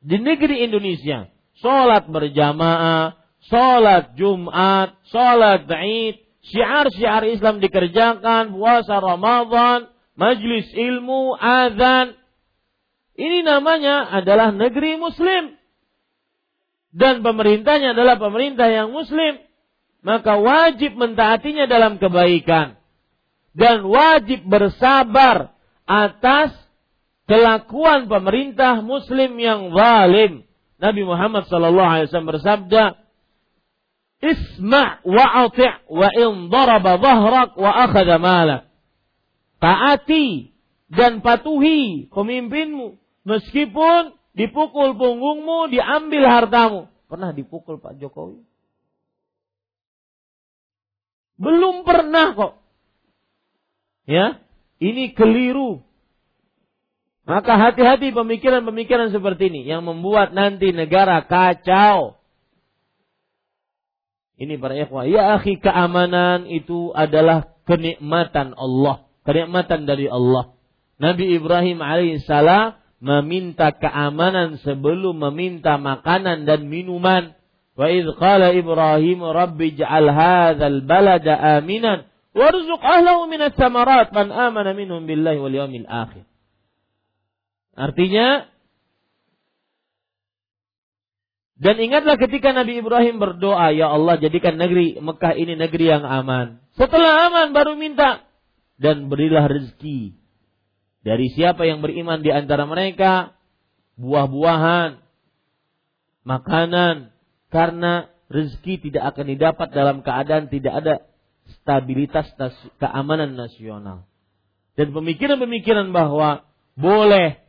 di negeri Indonesia. Salat berjamaah, salat Jumat, salat Id, syiar-syiar Islam dikerjakan, puasa Ramadan, majlis ilmu, azan. Ini namanya adalah negeri muslim. Dan pemerintahnya adalah pemerintah yang muslim. Maka wajib mentaatinya dalam kebaikan. Dan wajib bersabar atas kelakuan pemerintah muslim yang zalim. Nabi Muhammad SAW bersabda, Isma' wa ati' wa in daraba dhahrak wa malak. Taati dan patuhi pemimpinmu meskipun dipukul punggungmu, diambil hartamu. Pernah dipukul Pak Jokowi? Belum pernah kok. Ya, ini keliru. Maka hati-hati pemikiran-pemikiran seperti ini yang membuat nanti negara kacau. Ini para ikhwah. Ya akhi keamanan itu adalah kenikmatan Allah. Kenikmatan dari Allah. Nabi Ibrahim alaihissalam meminta keamanan sebelum meminta makanan dan minuman. Wa idh qala Ibrahim rabbi ja'al hadzal balada aminan warzuq ahlahu minas samarat man amana minhum billahi wal yawmil akhir. Artinya dan ingatlah ketika Nabi Ibrahim berdoa, Ya Allah jadikan negeri Mekah ini negeri yang aman. Setelah aman baru minta. Dan berilah rezeki. Dari siapa yang beriman di antara mereka. Buah-buahan. Makanan. Karena rezeki tidak akan didapat dalam keadaan tidak ada stabilitas keamanan nasional. Dan pemikiran-pemikiran bahwa boleh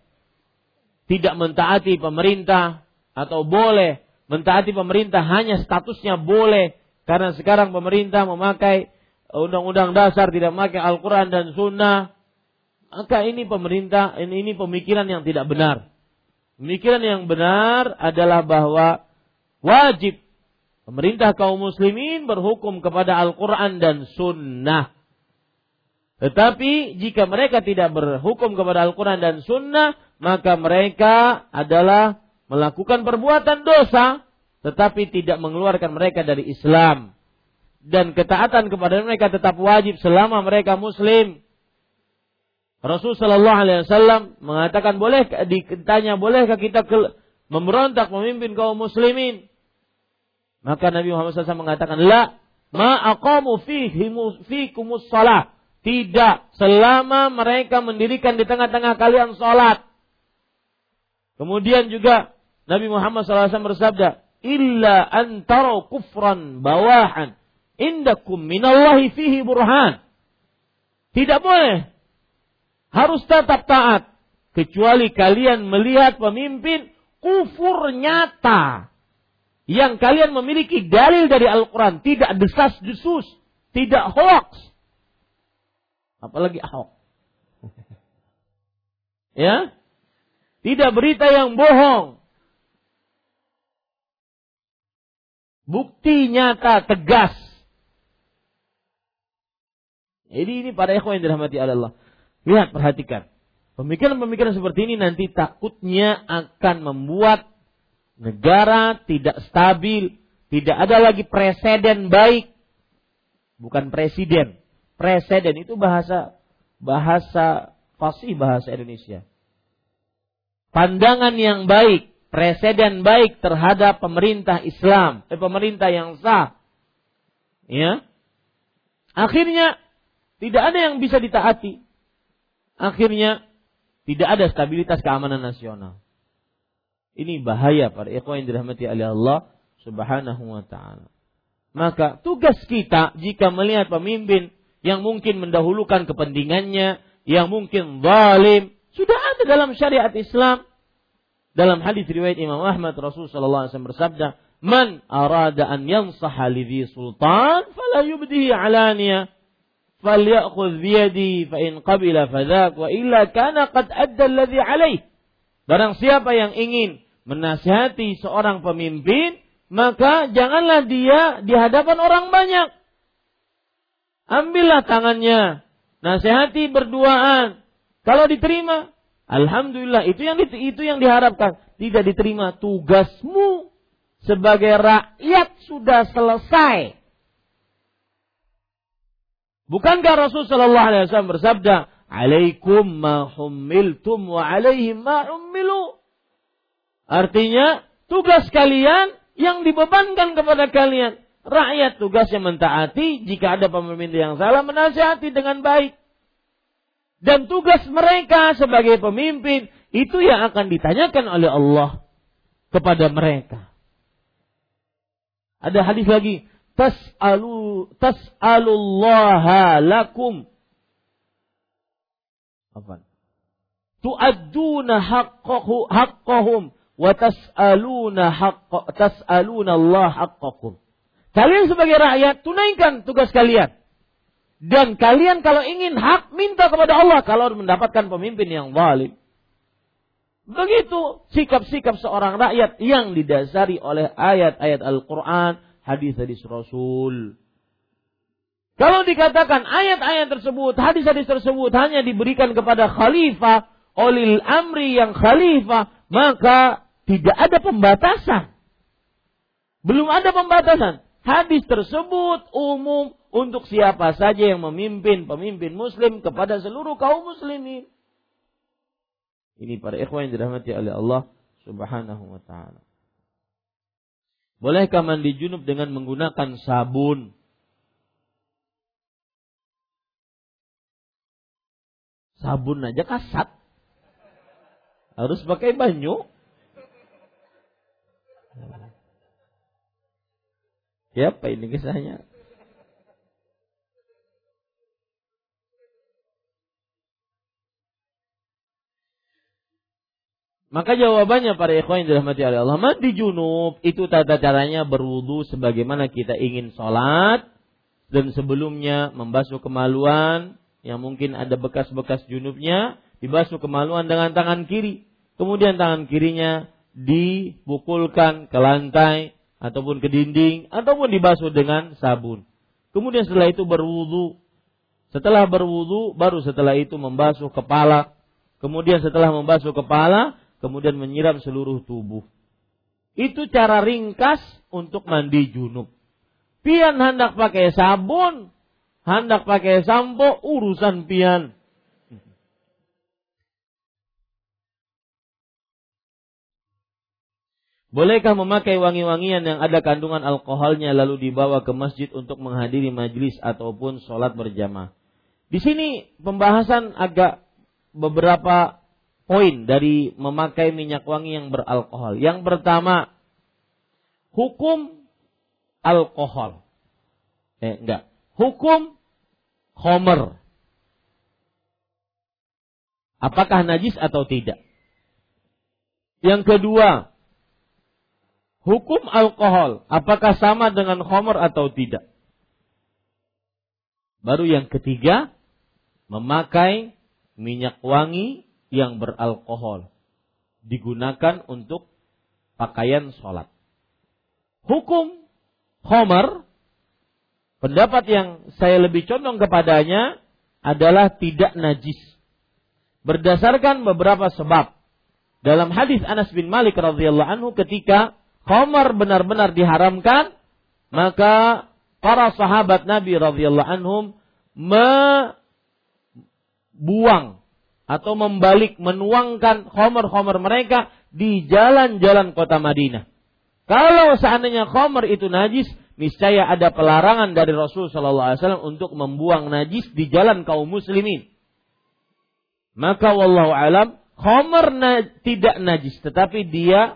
tidak mentaati pemerintah atau boleh mentaati pemerintah hanya statusnya boleh karena sekarang pemerintah memakai undang-undang dasar tidak memakai Al-Quran dan Sunnah maka ini pemerintah ini, ini pemikiran yang tidak benar. Pemikiran yang benar adalah bahwa wajib pemerintah kaum muslimin berhukum kepada Al-Quran dan Sunnah. Tetapi jika mereka tidak berhukum kepada Al-Quran dan Sunnah maka mereka adalah melakukan perbuatan dosa tetapi tidak mengeluarkan mereka dari Islam. Dan ketaatan kepada mereka tetap wajib selama mereka muslim. Rasul Shallallahu Alaihi Wasallam mengatakan boleh ditanya bolehkah kita memberontak memimpin kaum muslimin? Maka Nabi Muhammad SAW mengatakan la ma aqamu fikumus salah. Tidak selama mereka mendirikan di tengah-tengah kalian salat. Kemudian juga Nabi Muhammad SAW bersabda, "Illa antara kufran bawahan indakum minallahi fihi burhan." Tidak boleh. Harus tetap taat. Kecuali kalian melihat pemimpin kufur nyata. Yang kalian memiliki dalil dari Al-Quran. Tidak desas-desus. Tidak hoax. Apalagi ahok. ya. Tidak berita yang bohong. Bukti nyata tegas. Jadi ini para ikhwan yang dirahmati Allah. Lihat, perhatikan. Pemikiran-pemikiran seperti ini nanti takutnya akan membuat negara tidak stabil, tidak ada lagi presiden baik. Bukan presiden. Presiden itu bahasa bahasa fasih bahasa Indonesia. Pandangan yang baik presiden baik terhadap pemerintah Islam, eh, pemerintah yang sah. Ya. Akhirnya tidak ada yang bisa ditaati. Akhirnya tidak ada stabilitas keamanan nasional. Ini bahaya para ikhwan yang dirahmati oleh Allah Subhanahu wa taala. Maka tugas kita jika melihat pemimpin yang mungkin mendahulukan kepentingannya, yang mungkin zalim, sudah ada dalam syariat Islam dalam hadis riwayat Imam Ahmad Rasul sallallahu alaihi wasallam bersabda, "Man arada an yansaha li sultan fala yubdihi alaniya." falyakhudh biyadi fa in qabila fadzak wa illa kana qad adda alladhi. Barang siapa yang ingin menasihati seorang pemimpin, maka janganlah dia di hadapan orang banyak. Ambillah tangannya, nasihati berduaan. Kalau diterima, alhamdulillah itu yang itu yang diharapkan. Tidak diterima tugasmu sebagai rakyat sudah selesai. Bukankah Rasul Shallallahu Alaihi Wasallam bersabda, "Alaikum ma humiltum wa alaihim ma hummilu." Artinya, tugas kalian yang dibebankan kepada kalian. Rakyat tugasnya mentaati, jika ada pemimpin yang salah menasihati dengan baik. Dan tugas mereka sebagai pemimpin itu yang akan ditanyakan oleh Allah kepada mereka. Ada hadis lagi, tas'alu tas'alullaha lakum. Apa? Tu'adduna haqqahu haqqahum wa tas'aluna haqqa tas'aluna Allah haqqakum. Kalian sebagai rakyat tunaikan tugas kalian. Dan kalian kalau ingin hak minta kepada Allah kalau mendapatkan pemimpin yang zalim. Begitu sikap-sikap seorang rakyat yang didasari oleh ayat-ayat Al-Quran, hadis-hadis Rasul. Kalau dikatakan ayat-ayat tersebut, hadis-hadis tersebut hanya diberikan kepada khalifah, olil amri yang khalifah, maka tidak ada pembatasan. Belum ada pembatasan. Hadis tersebut umum untuk siapa saja yang memimpin pemimpin muslim kepada seluruh kaum muslimin. Ini para ikhwan yang dirahmati oleh Allah Subhanahu wa taala. Bolehkah mandi junub dengan menggunakan sabun? Sabun aja kasat. Harus pakai banyu. Siapa ini kisahnya? Maka jawabannya para ikhwan yang dirahmati oleh Allah, mandi junub itu tata caranya berwudu sebagaimana kita ingin sholat dan sebelumnya membasuh kemaluan yang mungkin ada bekas-bekas junubnya dibasuh kemaluan dengan tangan kiri. Kemudian tangan kirinya dipukulkan ke lantai ataupun ke dinding ataupun dibasuh dengan sabun. Kemudian setelah itu berwudu. Setelah berwudu baru setelah itu membasuh kepala. Kemudian setelah membasuh kepala kemudian menyiram seluruh tubuh. Itu cara ringkas untuk mandi junub. Pian hendak pakai sabun, hendak pakai sampo, urusan pian. Bolehkah memakai wangi-wangian yang ada kandungan alkoholnya lalu dibawa ke masjid untuk menghadiri majlis ataupun sholat berjamaah? Di sini pembahasan agak beberapa poin dari memakai minyak wangi yang beralkohol. Yang pertama, hukum alkohol. Eh, enggak. Hukum homer. Apakah najis atau tidak? Yang kedua, hukum alkohol. Apakah sama dengan homer atau tidak? Baru yang ketiga, memakai minyak wangi yang beralkohol digunakan untuk pakaian sholat. Hukum homer, pendapat yang saya lebih condong kepadanya adalah tidak najis. Berdasarkan beberapa sebab. Dalam hadis Anas bin Malik radhiyallahu anhu ketika homer benar-benar diharamkan, maka para sahabat Nabi radhiyallahu anhum membuang atau membalik menuangkan khomer-khomer mereka di jalan-jalan kota Madinah. Kalau seandainya khomer itu najis, niscaya ada pelarangan dari Rasul Shallallahu Alaihi Wasallam untuk membuang najis di jalan kaum muslimin. Maka wallahu alam, khomer na tidak najis, tetapi dia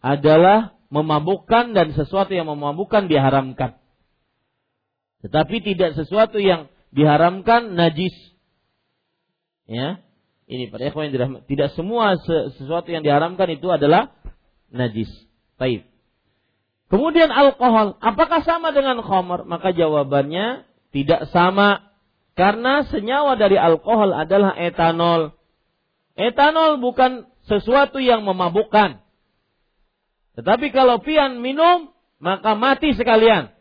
adalah memabukkan dan sesuatu yang memabukkan diharamkan. Tetapi tidak sesuatu yang diharamkan najis. Ya, ini pada ikhwan yang dirahmati. Tidak semua sesuatu yang diharamkan itu adalah najis. Baik. Kemudian alkohol, apakah sama dengan khamar? Maka jawabannya tidak sama karena senyawa dari alkohol adalah etanol. Etanol bukan sesuatu yang memabukkan. Tetapi kalau pian minum, maka mati sekalian.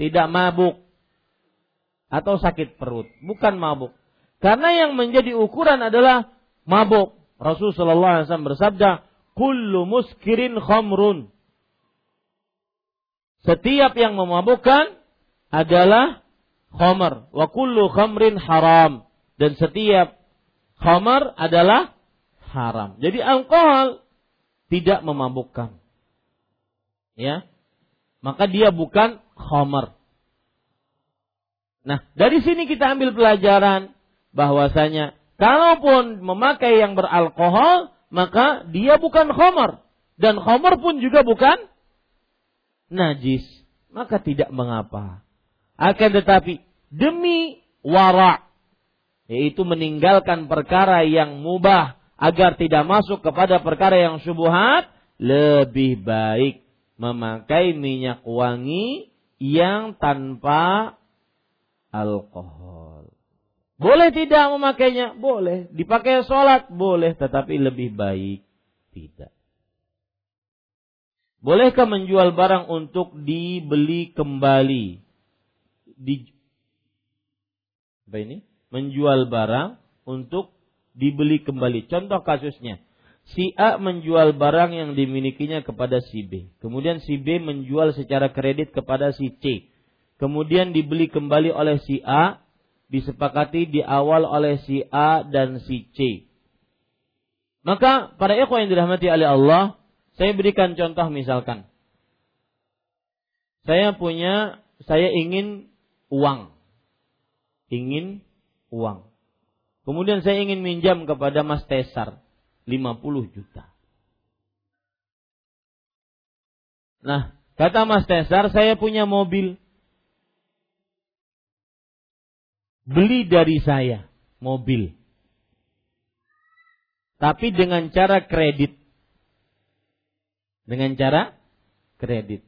Tidak mabuk. Atau sakit perut. Bukan mabuk. Karena yang menjadi ukuran adalah mabuk. Rasulullah SAW bersabda, Kullu muskirin khamrun. Setiap yang memabukkan adalah khamr. Wa kullu khamrin haram. Dan setiap khamr adalah haram. Jadi alkohol tidak memabukkan. Ya. Maka dia bukan khamr. Nah, dari sini kita ambil pelajaran bahwasanya kalaupun memakai yang beralkohol maka dia bukan khamar. Dan khamar pun juga bukan najis. Maka tidak mengapa. Akan tetapi demi wara yaitu meninggalkan perkara yang mubah agar tidak masuk kepada perkara yang syubhat lebih baik memakai minyak wangi yang tanpa alkohol boleh tidak memakainya? Boleh. Dipakai sholat? Boleh. Tetapi lebih baik tidak. Bolehkah menjual barang untuk dibeli kembali? Di, apa ini? Menjual barang untuk dibeli kembali. Contoh kasusnya. Si A menjual barang yang dimilikinya kepada si B. Kemudian si B menjual secara kredit kepada si C. kemudian dibeli kembali oleh si A, disepakati di awal oleh si A dan si C. Maka para ikhwan yang dirahmati oleh Allah, saya berikan contoh misalkan. Saya punya, saya ingin uang. Ingin uang. Kemudian saya ingin minjam kepada Mas Tesar 50 juta. Nah, kata Mas Tesar, saya punya mobil. Beli dari saya mobil. Tapi dengan cara kredit. Dengan cara kredit.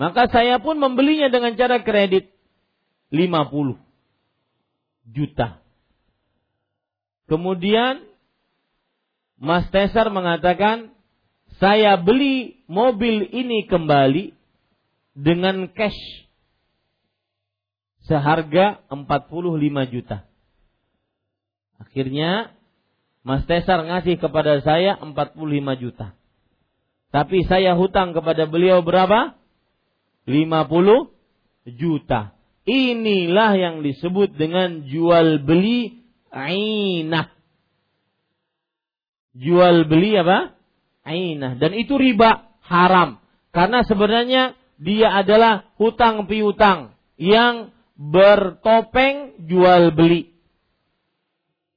Maka saya pun membelinya dengan cara kredit 50 juta. Kemudian Mas Tesar mengatakan, saya beli mobil ini kembali dengan cash seharga 45 juta. Akhirnya Mas Tesar ngasih kepada saya 45 juta. Tapi saya hutang kepada beliau berapa? 50 juta. Inilah yang disebut dengan jual beli ainah. Jual beli apa? Ainah. Dan itu riba haram. Karena sebenarnya dia adalah hutang piutang yang bertopeng jual beli.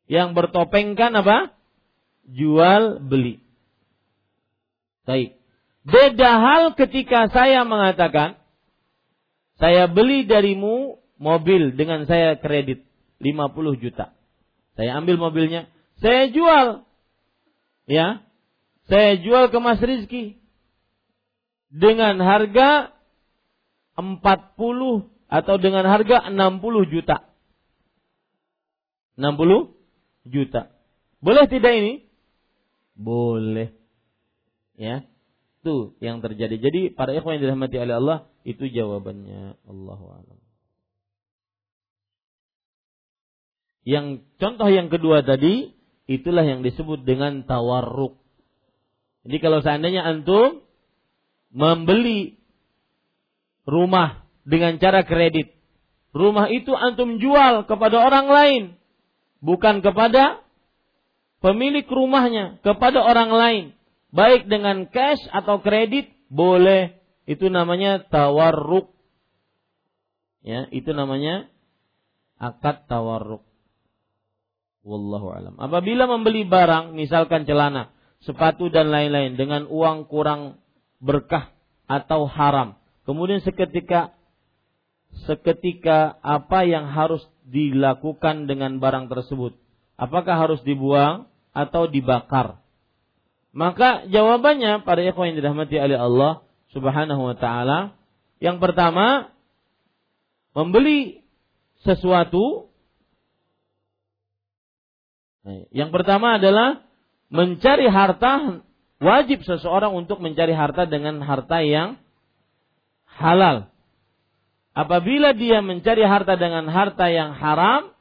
Yang bertopengkan apa? Jual beli. Baik. Beda hal ketika saya mengatakan, saya beli darimu mobil dengan saya kredit 50 juta. Saya ambil mobilnya, saya jual. Ya. Saya jual ke Mas Rizki dengan harga 40 atau dengan harga 60 juta. 60 juta. Boleh tidak ini? Boleh. Ya. Itu yang terjadi. Jadi para ikhwan yang dirahmati oleh Allah, itu jawabannya. Allahu a'lam. Yang contoh yang kedua tadi itulah yang disebut dengan tawarruk. Jadi kalau seandainya antum membeli rumah dengan cara kredit, rumah itu antum jual kepada orang lain, bukan kepada pemilik rumahnya, kepada orang lain, baik dengan cash atau kredit boleh. Itu namanya tawarruk. Ya, itu namanya akad tawarruk. Wallahu alam. Apabila membeli barang, misalkan celana, sepatu dan lain-lain dengan uang kurang berkah atau haram, kemudian seketika seketika apa yang harus dilakukan dengan barang tersebut? Apakah harus dibuang atau dibakar? Maka jawabannya pada ikhwan yang dirahmati oleh Allah Subhanahu wa taala, yang pertama membeli sesuatu yang pertama adalah mencari harta wajib seseorang untuk mencari harta dengan harta yang halal. Apabila dia mencari harta dengan harta yang haram,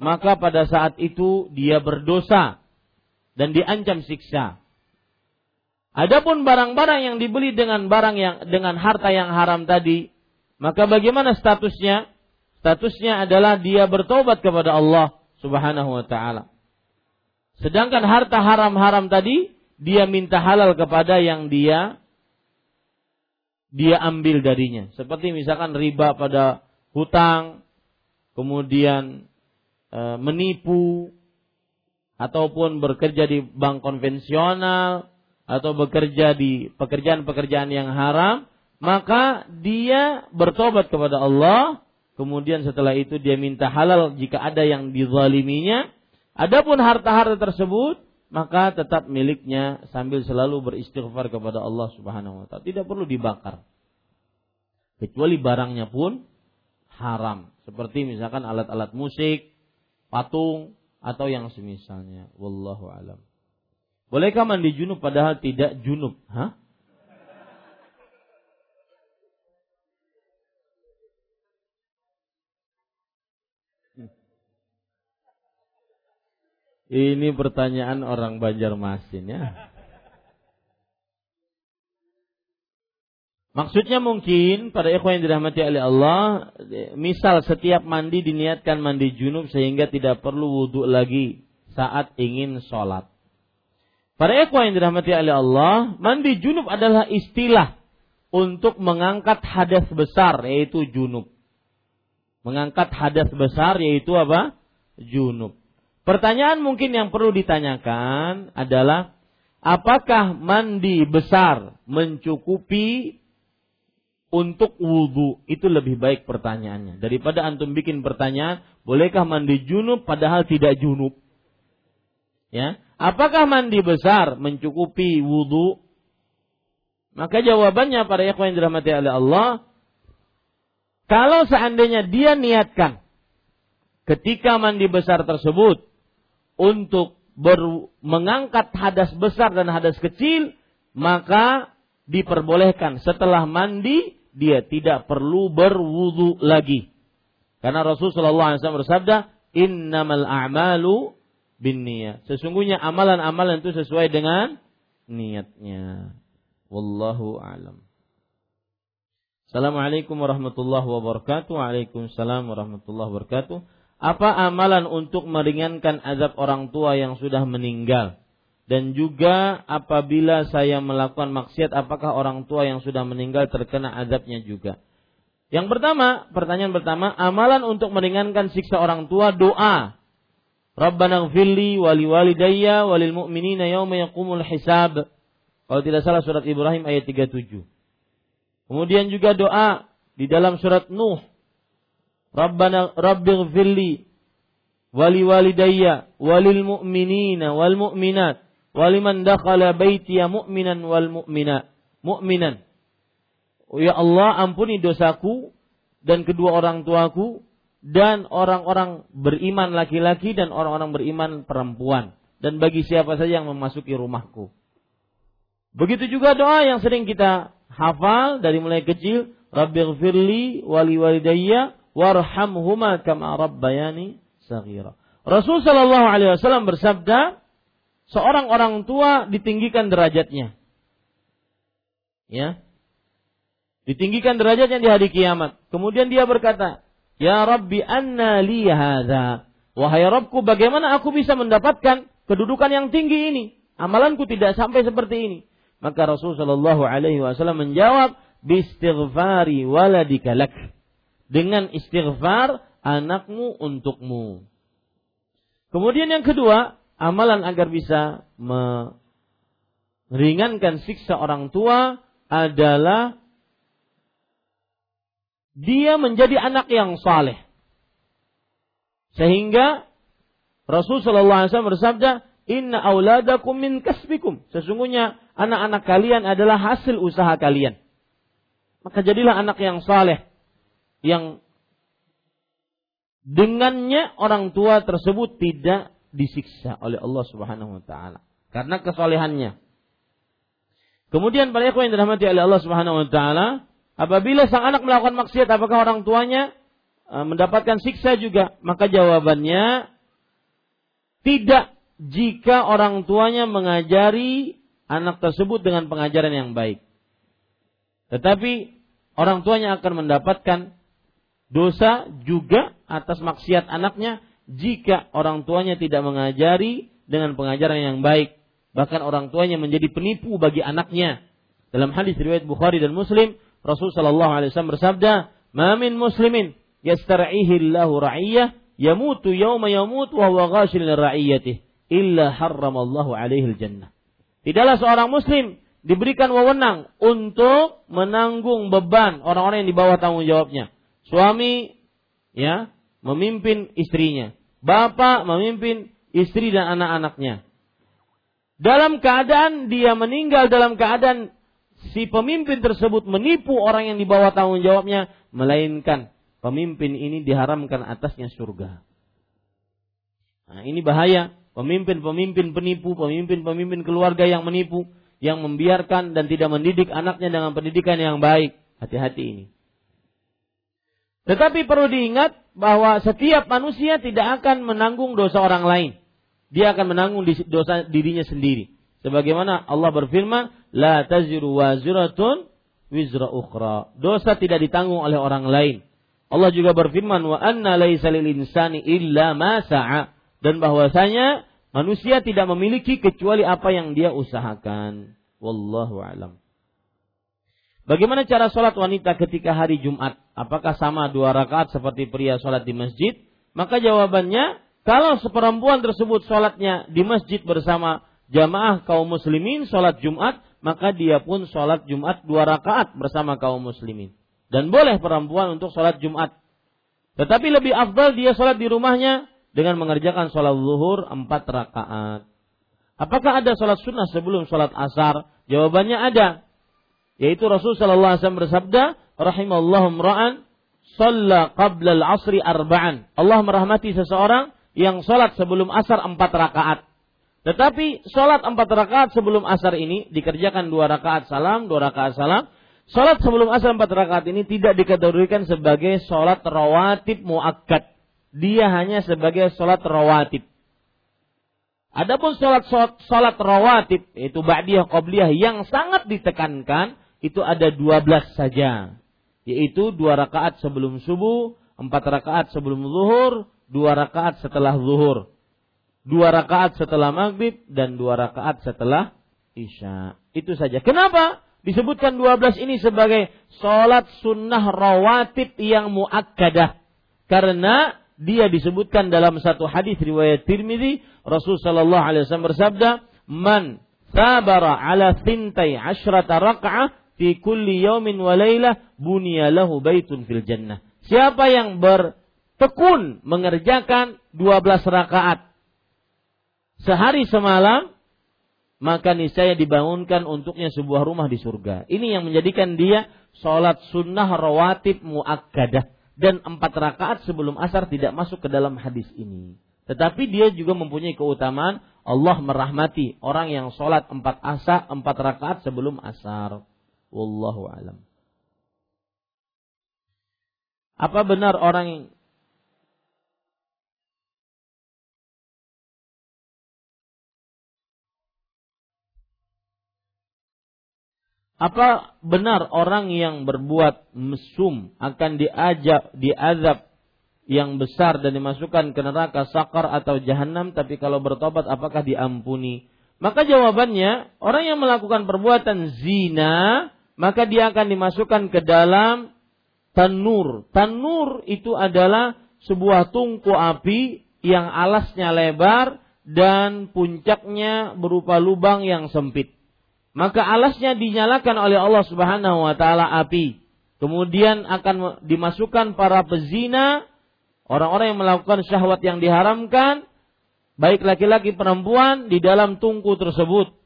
maka pada saat itu dia berdosa dan diancam siksa. Adapun barang-barang yang dibeli dengan barang yang dengan harta yang haram tadi, maka bagaimana statusnya? Statusnya adalah dia bertobat kepada Allah Subhanahu wa taala. Sedangkan harta haram-haram tadi dia minta halal kepada yang dia dia ambil darinya. Seperti misalkan riba pada hutang, kemudian e, menipu ataupun bekerja di bank konvensional atau bekerja di pekerjaan-pekerjaan yang haram, maka dia bertobat kepada Allah, kemudian setelah itu dia minta halal jika ada yang dizaliminya, Adapun harta-harta tersebut maka tetap miliknya sambil selalu beristighfar kepada Allah Subhanahu wa taala. Tidak perlu dibakar. Kecuali barangnya pun haram, seperti misalkan alat-alat musik, patung atau yang semisalnya. Wallahu alam. Bolehkah mandi junub padahal tidak junub? Hah? Ini pertanyaan orang Banjarmasin ya. Maksudnya mungkin pada ikhwan yang dirahmati oleh Allah, misal setiap mandi diniatkan mandi junub sehingga tidak perlu wudhu lagi saat ingin sholat. Pada ikhwan yang dirahmati oleh Allah, mandi junub adalah istilah untuk mengangkat hadas besar yaitu junub. Mengangkat hadas besar yaitu apa? Junub. Pertanyaan mungkin yang perlu ditanyakan adalah apakah mandi besar mencukupi untuk wudhu itu lebih baik pertanyaannya. Daripada antum bikin pertanyaan bolehkah mandi junub padahal tidak junub? Ya? Apakah mandi besar mencukupi wudhu maka jawabannya para ikhwan yang dirahmati oleh Allah kalau seandainya dia niatkan ketika mandi besar tersebut untuk ber, mengangkat hadas besar dan hadas kecil maka diperbolehkan setelah mandi dia tidak perlu berwudu lagi. Karena Rasulullah SAW bersabda, Innamal a'malu bin niat. Sesungguhnya amalan-amalan itu sesuai dengan niatnya. Wallahu a'lam. Assalamualaikum warahmatullahi wabarakatuh. Waalaikumsalam warahmatullahi wabarakatuh. Apa amalan untuk meringankan azab orang tua yang sudah meninggal? dan juga apabila saya melakukan maksiat apakah orang tua yang sudah meninggal terkena azabnya juga. Yang pertama, pertanyaan pertama, amalan untuk meringankan siksa orang tua doa. Rabbana gfirli wali walidayya walil mu'minina yawma yaqumul hisab. Kalau tidak salah surat Ibrahim ayat 37. Kemudian juga doa di dalam surat Nuh. Rabbana rabbighfirli wali walidayya walil mu'minina wal mu'minat waliman dakhala baitiya mu'minan wal mu'mina mu'minan. Ya Allah ampuni dosaku dan kedua orang tuaku dan orang-orang beriman laki-laki dan orang-orang beriman perempuan. Dan bagi siapa saja yang memasuki rumahku. Begitu juga doa yang sering kita hafal dari mulai kecil. Rabbighfirli wali walidayya warhamhuma kama rabbayani saghira Rasul sallallahu alaihi wasallam bersabda seorang orang tua ditinggikan derajatnya. Ya. Ditinggikan derajatnya di hari kiamat. Kemudian dia berkata, "Ya Rabbi anna li hadza?" Wahai Rabbku, bagaimana aku bisa mendapatkan kedudukan yang tinggi ini? Amalanku tidak sampai seperti ini. Maka Rasulullah Shallallahu alaihi wasallam menjawab, "Bistighfari waladika lak." Dengan istighfar anakmu untukmu. Kemudian yang kedua, amalan agar bisa meringankan siksa orang tua adalah dia menjadi anak yang saleh. Sehingga Rasul Shallallahu Alaihi Wasallam bersabda, Inna auladakum min kasbikum. Sesungguhnya anak-anak kalian adalah hasil usaha kalian. Maka jadilah anak yang saleh, yang dengannya orang tua tersebut tidak disiksa oleh Allah Subhanahu wa taala karena kesolehannya. Kemudian para ikhwan yang dirahmati oleh Allah Subhanahu wa taala, apabila sang anak melakukan maksiat apakah orang tuanya e, mendapatkan siksa juga? Maka jawabannya tidak jika orang tuanya mengajari anak tersebut dengan pengajaran yang baik. Tetapi orang tuanya akan mendapatkan dosa juga atas maksiat anaknya jika orang tuanya tidak mengajari dengan pengajaran yang baik, bahkan orang tuanya menjadi penipu bagi anaknya. Dalam hadis riwayat Bukhari dan Muslim, Rasul sallallahu alaihi wasallam bersabda, "Ma min muslimin yastar'ihi Allahu ra'iyyah yamutu yawma yamut wa huwa ghashil ra'iyyatih illa harramallahu alaihi al-jannah." Tidaklah seorang muslim diberikan wewenang untuk menanggung beban orang-orang yang di bawah tanggung jawabnya. Suami ya, memimpin istrinya. Bapak memimpin istri dan anak-anaknya. Dalam keadaan dia meninggal dalam keadaan si pemimpin tersebut menipu orang yang di bawah tanggung jawabnya, melainkan pemimpin ini diharamkan atasnya surga. Nah, ini bahaya. Pemimpin-pemimpin penipu, pemimpin-pemimpin keluarga yang menipu, yang membiarkan dan tidak mendidik anaknya dengan pendidikan yang baik. Hati-hati ini. Tetapi perlu diingat bahwa setiap manusia tidak akan menanggung dosa orang lain. Dia akan menanggung dosa dirinya sendiri. Sebagaimana Allah berfirman, "La taziru waziratun wizra ukhra. Dosa tidak ditanggung oleh orang lain. Allah juga berfirman wa anna laisa lil insani illa ma sa'a dan bahwasanya manusia tidak memiliki kecuali apa yang dia usahakan. Wallahu alam. Bagaimana cara sholat wanita ketika hari Jumat? Apakah sama dua rakaat seperti pria sholat di masjid? Maka jawabannya, kalau seperempuan tersebut sholatnya di masjid bersama jamaah kaum muslimin sholat Jumat, maka dia pun sholat Jumat dua rakaat bersama kaum muslimin. Dan boleh perempuan untuk sholat Jumat. Tetapi lebih afdal dia sholat di rumahnya dengan mengerjakan sholat zuhur empat rakaat. Apakah ada sholat sunnah sebelum sholat asar? Jawabannya ada. Yaitu Rasul Shallallahu Alaihi Wasallam bersabda, rahimallahu mra'an shalla qabla al-asri arba'an. Allah merahmati seseorang yang sholat sebelum asar empat rakaat. Tetapi sholat empat rakaat sebelum asar ini dikerjakan dua rakaat salam, dua rakaat salam, Sholat sebelum asar empat rakaat ini tidak dikategorikan sebagai sholat rawatib muakkad. Dia hanya sebagai sholat rawatib. Adapun sholat sholat rawatib yaitu ba'diyah qabliyah yang sangat ditekankan itu ada dua belas saja. Yaitu dua rakaat sebelum subuh, empat rakaat sebelum zuhur, dua rakaat setelah zuhur, dua rakaat setelah maghrib dan dua rakaat setelah isya. Itu saja. Kenapa? disebutkan 12 ini sebagai sholat sunnah rawatib yang muakkadah. Karena dia disebutkan dalam satu hadis riwayat Tirmidzi Rasul sallallahu alaihi wasallam bersabda, "Man sabara ala thintai asyrata raka'ah fi kulli yaumin wa lailah buniya lahu baitun fil jannah." Siapa yang bertekun mengerjakan 12 rakaat sehari semalam maka niscaya dibangunkan untuknya sebuah rumah di surga. Ini yang menjadikan dia sholat sunnah rawatib muakkadah dan empat rakaat sebelum asar tidak masuk ke dalam hadis ini. Tetapi dia juga mempunyai keutamaan Allah merahmati orang yang sholat empat asa empat rakaat sebelum asar. Wallahu alam. Apa benar orang Apa benar orang yang berbuat mesum akan diajak diazab yang besar dan dimasukkan ke neraka sakar atau jahanam tapi kalau bertobat apakah diampuni? Maka jawabannya orang yang melakukan perbuatan zina maka dia akan dimasukkan ke dalam tanur. Tanur itu adalah sebuah tungku api yang alasnya lebar dan puncaknya berupa lubang yang sempit maka alasnya dinyalakan oleh Allah Subhanahu wa taala api. Kemudian akan dimasukkan para pezina, orang-orang yang melakukan syahwat yang diharamkan, baik laki-laki perempuan di dalam tungku tersebut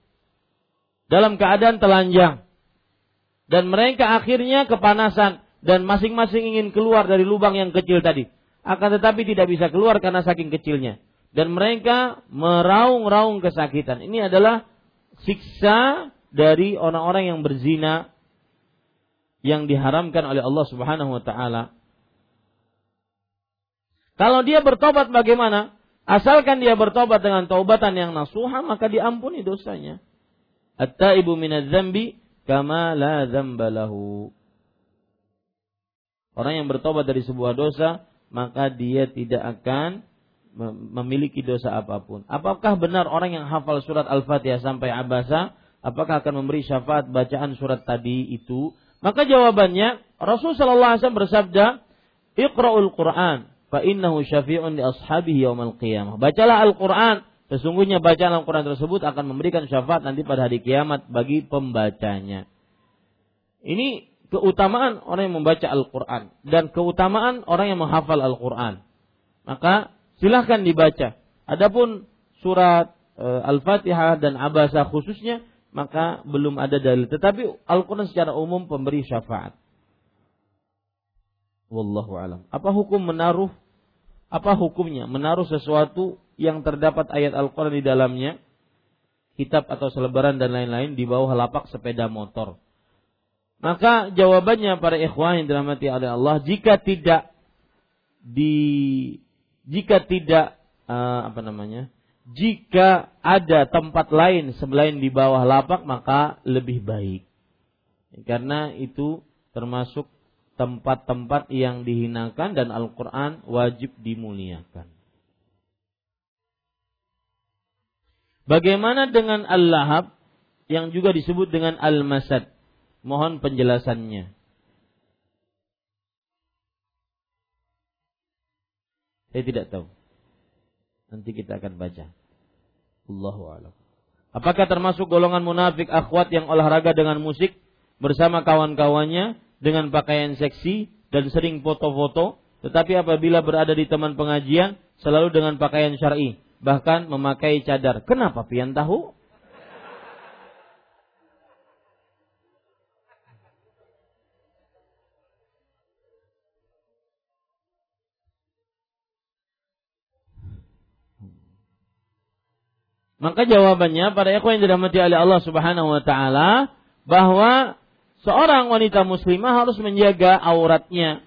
dalam keadaan telanjang. Dan mereka akhirnya kepanasan dan masing-masing ingin keluar dari lubang yang kecil tadi. Akan tetapi tidak bisa keluar karena saking kecilnya. Dan mereka meraung-raung kesakitan. Ini adalah siksa dari orang-orang yang berzina yang diharamkan oleh Allah Subhanahu wa taala. Kalau dia bertobat bagaimana? Asalkan dia bertobat dengan taubatan yang nasuha maka diampuni dosanya. At-taibu minadz-dzambi kama la dzamba lahu. Orang yang bertobat dari sebuah dosa maka dia tidak akan memiliki dosa apa pun. Apakah benar orang yang hafal surat Al-Fatihah sampai abasa apakah akan memberi syafaat bacaan surat tadi itu? Maka jawabannya Rasul sallallahu alaihi wasallam bersabda, "Iqra'ul Qur'an fa innahu syafi'un li ashabihi yaumil qiyamah." Bacalah Al-Qur'an, sesungguhnya bacaan Al-Qur'an tersebut akan memberikan syafaat nanti pada hari kiamat bagi pembacanya. Ini keutamaan orang yang membaca Al-Qur'an dan keutamaan orang yang menghafal Al-Qur'an. Maka silahkan dibaca. Adapun surat e, Al-Fatihah dan Abasa khususnya maka belum ada dalil. Tetapi Al-Quran secara umum pemberi syafaat. Wallahu alam. Apa hukum menaruh? Apa hukumnya menaruh sesuatu yang terdapat ayat Al-Quran di dalamnya, kitab atau selebaran dan lain-lain di bawah lapak sepeda motor? Maka jawabannya para ikhwan yang dirahmati oleh Allah, jika tidak di jika tidak uh, apa namanya? jika ada tempat lain selain di bawah lapak maka lebih baik. Karena itu termasuk tempat-tempat yang dihinakan dan Al-Quran wajib dimuliakan. Bagaimana dengan Al-Lahab yang juga disebut dengan Al-Masad? Mohon penjelasannya. Saya tidak tahu. Nanti kita akan baca. Allahu a'lam. Apakah termasuk golongan munafik akhwat yang olahraga dengan musik bersama kawan-kawannya dengan pakaian seksi dan sering foto-foto, tetapi apabila berada di teman pengajian selalu dengan pakaian syar'i, bahkan memakai cadar. Kenapa pian tahu? Maka jawabannya pada ikhwan yang dirahmati oleh Allah Subhanahu wa taala bahwa seorang wanita muslimah harus menjaga auratnya.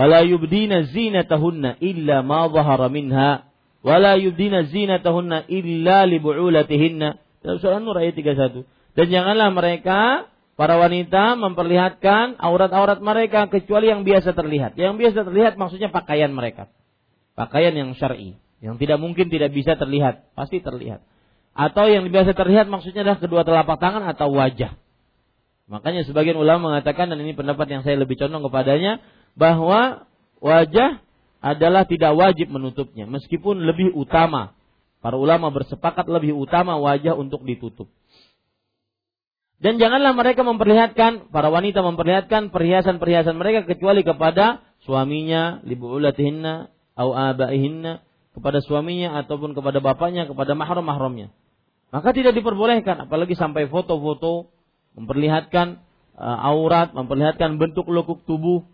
Wala yubdina zinatahunna illa ma dhahara minha. Wala yubdina zinatahunna illa li bu'ulatihinna. Dalam surah Nur ayat 31. Dan janganlah mereka para wanita memperlihatkan aurat-aurat mereka kecuali yang biasa terlihat. Yang biasa terlihat maksudnya pakaian mereka. Pakaian yang syar'i, yang tidak mungkin tidak bisa terlihat, pasti terlihat. Atau yang biasa terlihat maksudnya adalah kedua telapak tangan atau wajah. Makanya sebagian ulama mengatakan dan ini pendapat yang saya lebih condong kepadanya bahwa wajah adalah tidak wajib menutupnya meskipun lebih utama. Para ulama bersepakat lebih utama wajah untuk ditutup. Dan janganlah mereka memperlihatkan para wanita memperlihatkan perhiasan-perhiasan mereka kecuali kepada suaminya, libu ulatihinna, au abaihinna, kepada suaminya ataupun kepada bapaknya, kepada mahram-mahramnya. Maka tidak diperbolehkan apalagi sampai foto-foto memperlihatkan uh, aurat, memperlihatkan bentuk lekuk tubuh.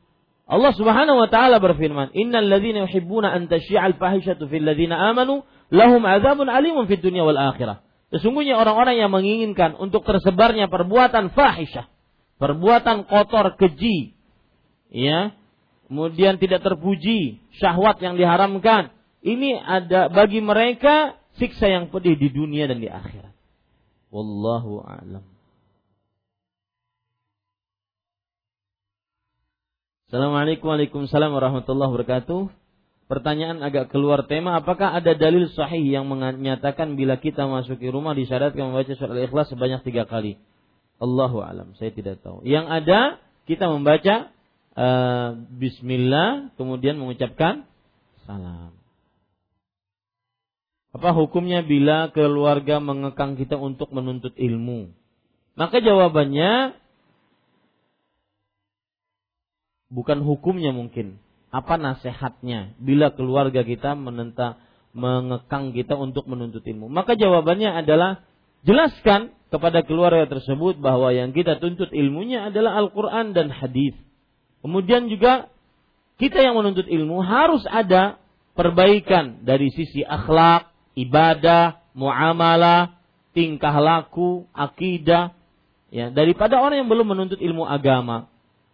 Allah Subhanahu wa taala berfirman, "Innal ladzina yuhibbuna an tasyi'al fahishatu fil ladzina amanu lahum adzabun alimun fid dunya wal akhirah." Sesungguhnya orang-orang yang menginginkan untuk tersebarnya perbuatan fahisyah, perbuatan kotor keji, ya, kemudian tidak terpuji, syahwat yang diharamkan, ini ada bagi mereka siksa yang pedih di dunia dan di akhirat. Wallahu a'lam. Assalamualaikum Waalaikumsalam warahmatullahi wabarakatuh. Pertanyaan agak keluar tema, apakah ada dalil sahih yang menyatakan bila kita masuki rumah disyaratkan membaca surat Al-Ikhlas sebanyak tiga kali? Allahu alam, saya tidak tahu. Yang ada kita membaca uh, Bismillah, kemudian mengucapkan salam. Apa hukumnya bila keluarga mengekang kita untuk menuntut ilmu? Maka jawabannya bukan hukumnya mungkin. Apa nasihatnya bila keluarga kita menentang mengekang kita untuk menuntut ilmu? Maka jawabannya adalah jelaskan kepada keluarga tersebut bahwa yang kita tuntut ilmunya adalah Al-Qur'an dan hadis. Kemudian juga kita yang menuntut ilmu harus ada perbaikan dari sisi akhlak, ibadah, muamalah, tingkah laku, akidah, ya daripada orang yang belum menuntut ilmu agama.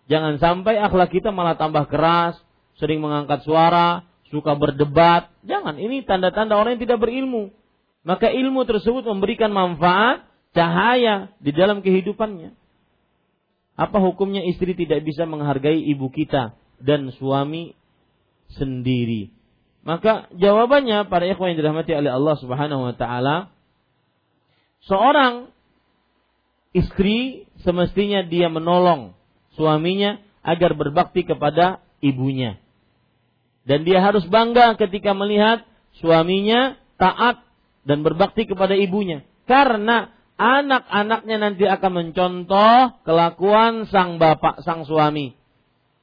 Jangan sampai akhlak kita malah tambah keras, sering mengangkat suara, suka berdebat. Jangan, ini tanda-tanda orang yang tidak berilmu. Maka ilmu tersebut memberikan manfaat, cahaya di dalam kehidupannya. Apa hukumnya istri tidak bisa menghargai ibu kita dan suami sendiri? Maka jawabannya para ikhwan yang dirahmati oleh Allah Subhanahu wa taala seorang istri semestinya dia menolong suaminya agar berbakti kepada ibunya. Dan dia harus bangga ketika melihat suaminya taat dan berbakti kepada ibunya. Karena anak-anaknya nanti akan mencontoh kelakuan sang bapak, sang suami.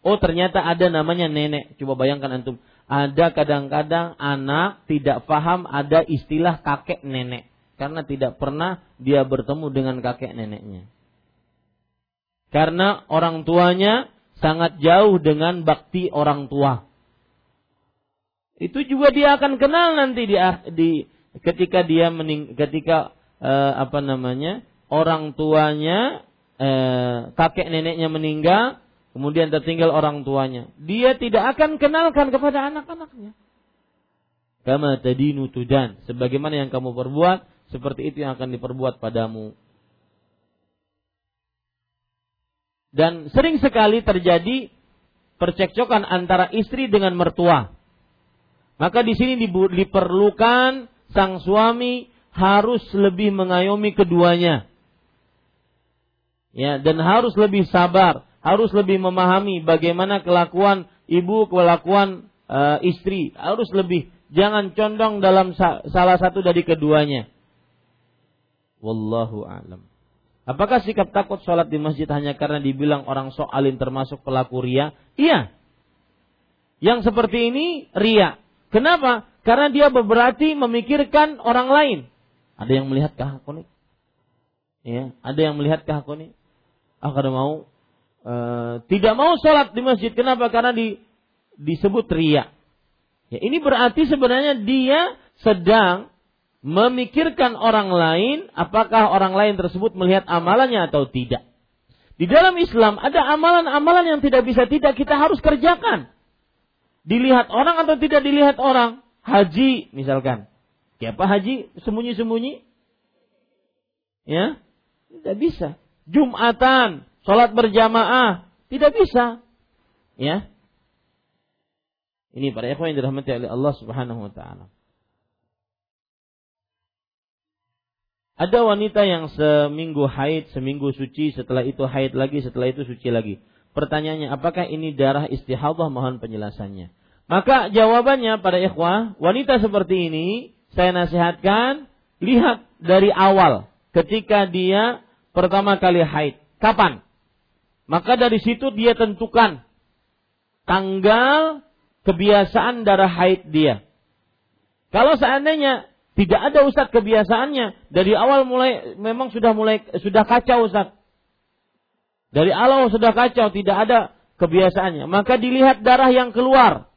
Oh ternyata ada namanya nenek. Coba bayangkan antum. Ada kadang-kadang anak tidak paham ada istilah kakek nenek. Karena tidak pernah dia bertemu dengan kakek neneknya. Karena orang tuanya sangat jauh dengan bakti orang tua. Itu juga dia akan kenal nanti di, di ketika dia mening, ketika eh, apa namanya orang tuanya eh, kakek neneknya meninggal, kemudian tertinggal orang tuanya. Dia tidak akan kenalkan kepada anak-anaknya. Kama tadinu tudan. Sebagaimana yang kamu perbuat, seperti itu yang akan diperbuat padamu. Dan sering sekali terjadi percekcokan antara istri dengan mertua. Maka di sini diperlukan sang suami harus lebih mengayomi keduanya. Ya, dan harus lebih sabar, harus lebih memahami bagaimana kelakuan ibu, kelakuan uh, istri, harus lebih jangan condong dalam sa salah satu dari keduanya. Wallahu a'lam. Apakah sikap takut sholat di masjid hanya karena dibilang orang sok alim termasuk pelaku ria? Iya. Yang seperti ini ria. Kenapa? Karena dia berarti memikirkan orang lain. Ada yang melihat kah aku nih? Ya, ada yang melihat kah aku nih? Aku mau e, tidak mau sholat di masjid. Kenapa? Karena di, disebut ria. Ya, ini berarti sebenarnya dia sedang memikirkan orang lain, apakah orang lain tersebut melihat amalannya atau tidak. Di dalam Islam ada amalan-amalan yang tidak bisa tidak kita harus kerjakan. Dilihat orang atau tidak dilihat orang. Haji misalkan. Siapa haji sembunyi-sembunyi? Ya, tidak bisa. Jumatan, sholat berjamaah, tidak bisa. Ya. Ini para ikhwan yang dirahmati oleh Allah Subhanahu wa taala. Ada wanita yang seminggu haid, seminggu suci, setelah itu haid lagi, setelah itu suci lagi. Pertanyaannya, apakah ini darah istihadah? Mohon penjelasannya. Maka jawabannya pada ikhwah, wanita seperti ini saya nasihatkan lihat dari awal ketika dia pertama kali haid. Kapan? Maka dari situ dia tentukan tanggal kebiasaan darah haid dia. Kalau seandainya tidak ada Ustadz kebiasaannya dari awal mulai memang sudah mulai sudah kacau Ustadz. Dari awal sudah kacau tidak ada kebiasaannya. Maka dilihat darah yang keluar.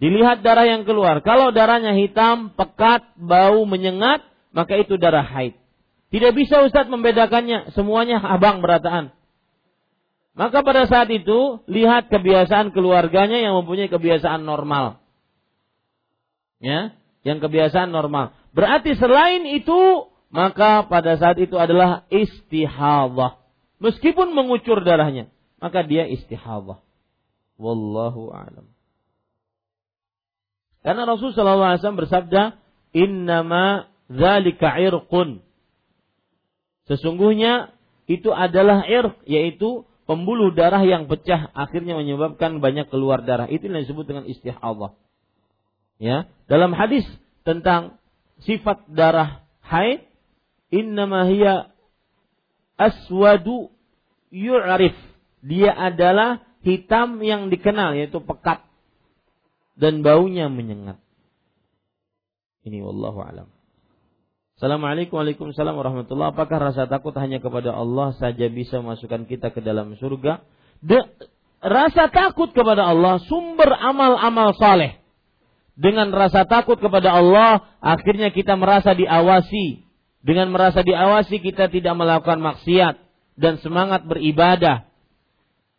Dilihat darah yang keluar. Kalau darahnya hitam, pekat, bau, menyengat, maka itu darah haid. Tidak bisa Ustadz membedakannya. Semuanya abang berataan. Maka pada saat itu, lihat kebiasaan keluarganya yang mempunyai kebiasaan normal. Ya, yang kebiasaan normal. Berarti selain itu, maka pada saat itu adalah istihadah. Meskipun mengucur darahnya, maka dia istihadah. Wallahu a'lam. Karena Rasul SAW bersabda, Innama zalika irqun. Sesungguhnya itu adalah irq, yaitu pembuluh darah yang pecah akhirnya menyebabkan banyak keluar darah. Itu yang disebut dengan istihadah. Ya, dalam hadis tentang sifat darah haid, innama hiya aswadu yu'rif. Dia adalah hitam yang dikenal yaitu pekat dan baunya menyengat. Ini wallahu alam. Assalamualaikum Waalaikumsalam warahmatullahi Apakah rasa takut hanya kepada Allah saja bisa masukkan kita ke dalam surga? De, rasa takut kepada Allah sumber amal-amal saleh. Dengan rasa takut kepada Allah, akhirnya kita merasa diawasi. Dengan merasa diawasi, kita tidak melakukan maksiat dan semangat beribadah.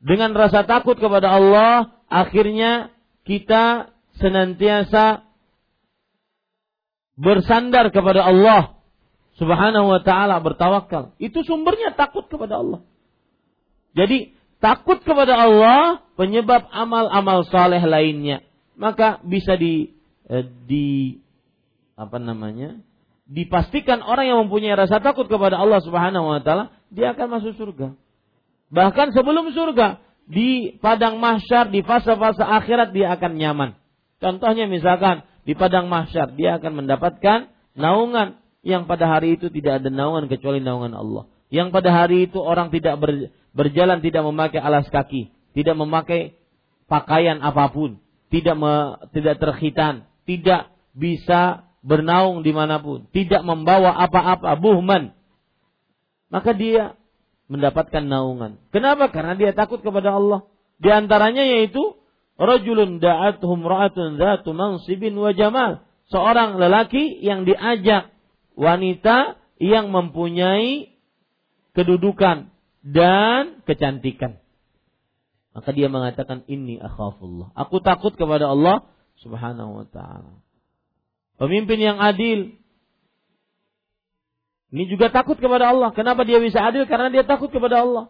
Dengan rasa takut kepada Allah, akhirnya kita senantiasa bersandar kepada Allah Subhanahu wa taala bertawakal. Itu sumbernya takut kepada Allah. Jadi takut kepada Allah penyebab amal-amal saleh lainnya. Maka bisa di eh, di apa namanya? dipastikan orang yang mempunyai rasa takut kepada Allah Subhanahu wa taala dia akan masuk surga. Bahkan sebelum surga di padang mahsyar di fase-fase akhirat dia akan nyaman. Contohnya misalkan di padang mahsyar dia akan mendapatkan naungan yang pada hari itu tidak ada naungan kecuali naungan Allah. Yang pada hari itu orang tidak berjalan tidak memakai alas kaki, tidak memakai pakaian apa pun, tidak me, tidak terkhitan, tidak bisa bernaung di mana pun, tidak membawa apa-apa, buhman. Maka dia mendapatkan naungan. Kenapa? Karena dia takut kepada Allah. Di antaranya yaitu rajulun da'atuhum ra'atun dzatu mansibin wa jamal. Seorang lelaki yang diajak wanita yang mempunyai kedudukan dan kecantikan. Maka dia mengatakan ini akhafullah. Aku takut kepada Allah Subhanahu wa taala. Pemimpin yang adil ini juga takut kepada Allah. Kenapa dia bisa adil? Karena dia takut kepada Allah.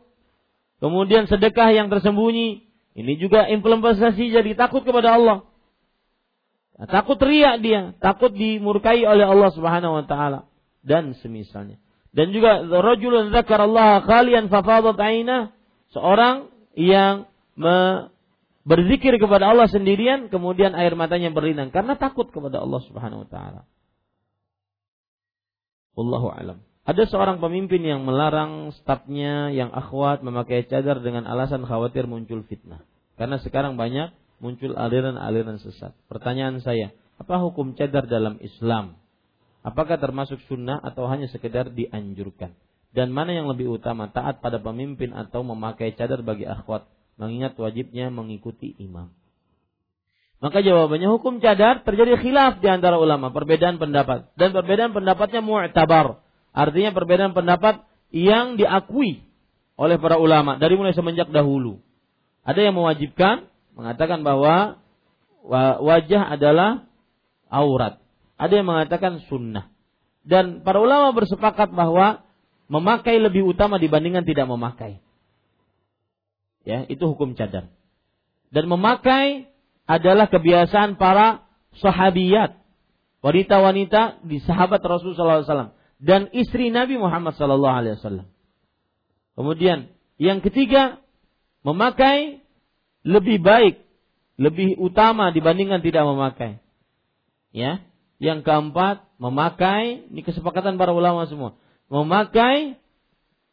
Kemudian sedekah yang tersembunyi. Ini juga implementasi jadi takut kepada Allah. Nah, takut riak dia, takut dimurkai oleh Allah Subhanahu wa taala dan semisalnya. Dan juga rajulun dzakarallaha khalian fafadat aina, seorang yang berzikir kepada Allah sendirian kemudian air matanya berlinang karena takut kepada Allah Subhanahu wa taala. Wallahu alam. Ada seorang pemimpin yang melarang stafnya yang akhwat memakai cadar dengan alasan khawatir muncul fitnah. Karena sekarang banyak muncul aliran-aliran sesat. Pertanyaan saya, apa hukum cadar dalam Islam? Apakah termasuk sunnah atau hanya sekedar dianjurkan? Dan mana yang lebih utama, taat pada pemimpin atau memakai cadar bagi akhwat? Mengingat wajibnya mengikuti imam. Maka jawabannya hukum cadar terjadi khilaf di antara ulama, perbedaan pendapat. Dan perbedaan pendapatnya mu'tabar. Artinya perbedaan pendapat yang diakui oleh para ulama dari mulai semenjak dahulu. Ada yang mewajibkan, mengatakan bahwa wajah adalah aurat. Ada yang mengatakan sunnah. Dan para ulama bersepakat bahwa memakai lebih utama dibandingkan tidak memakai. Ya, itu hukum cadar. Dan memakai adalah kebiasaan para sahabiyat, wanita-wanita di sahabat Rasulullah SAW dan istri Nabi Muhammad SAW. Kemudian yang ketiga, memakai lebih baik, lebih utama dibandingkan tidak memakai. Ya. Yang keempat, memakai, ini kesepakatan para ulama semua. Memakai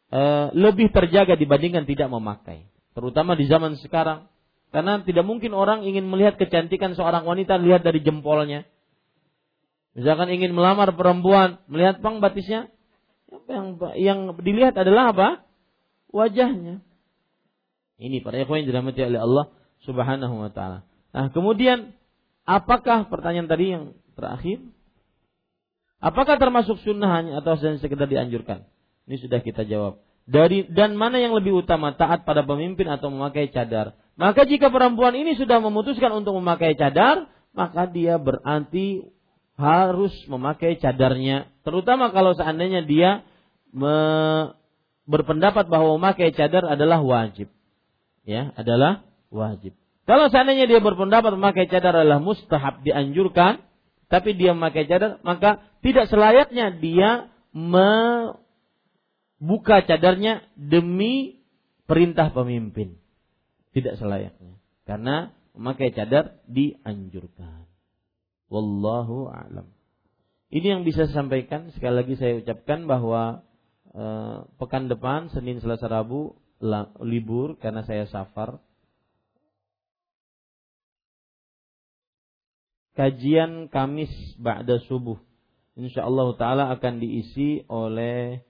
e, lebih terjaga dibandingkan tidak memakai. Terutama di zaman sekarang. Karena tidak mungkin orang ingin melihat kecantikan seorang wanita lihat dari jempolnya. Misalkan ingin melamar perempuan, melihat pang batisnya, yang yang dilihat adalah apa? Wajahnya. Ini para ikhwan yang dirahmati oleh Allah Subhanahu wa taala. Nah, kemudian apakah pertanyaan tadi yang terakhir? Apakah termasuk sunnahnya atau sekedar dianjurkan? Ini sudah kita jawab. Dari dan mana yang lebih utama taat pada pemimpin atau memakai cadar? Maka jika perempuan ini sudah memutuskan untuk memakai cadar, maka dia berarti harus memakai cadarnya. Terutama kalau seandainya dia me, berpendapat bahwa memakai cadar adalah wajib ya adalah wajib. Kalau seandainya dia berpendapat memakai cadar adalah mustahab dianjurkan, tapi dia memakai cadar, maka tidak selayaknya dia membuka cadarnya demi perintah pemimpin. Tidak selayaknya. Karena memakai cadar dianjurkan. Wallahu a'lam. Ini yang bisa saya sampaikan. Sekali lagi saya ucapkan bahwa eh, pekan depan Senin, Selasa, Rabu libur karena saya safar. Kajian Kamis ba'da subuh. Insyaallah taala akan diisi oleh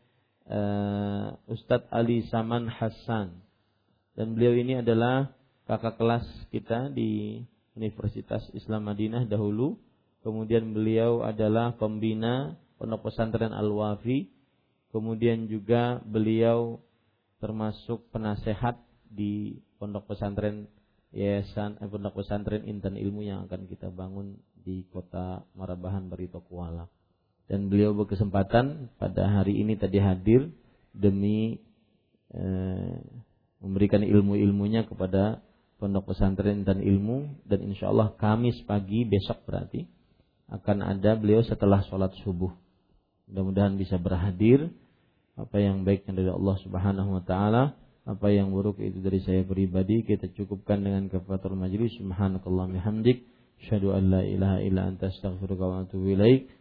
uh, Ustadz Ali Saman Hasan. Dan beliau ini adalah kakak kelas kita di Universitas Islam Madinah dahulu. Kemudian beliau adalah pembina Pondok Pesantren Al-Wafi. Kemudian juga beliau termasuk penasehat di pondok pesantren yayasan eh, pondok pesantren Intan Ilmu yang akan kita bangun di kota Marabahan Barito Kuala. Dan beliau berkesempatan pada hari ini tadi hadir demi eh, memberikan ilmu-ilmunya kepada pondok pesantren Intan Ilmu. Dan insya Allah Kamis pagi besok berarti akan ada beliau setelah sholat subuh. Mudah-mudahan bisa berhadir. Apa yang baiknya dari Allah Subhanahu wa taala apa yang buruk itu dari saya pribadi kita cukupkan dengan kafaratul majlis. Subhanakallah bihamdik. Asyhadu an la ilaha illa anta astaghfiruka wa atubu ilaik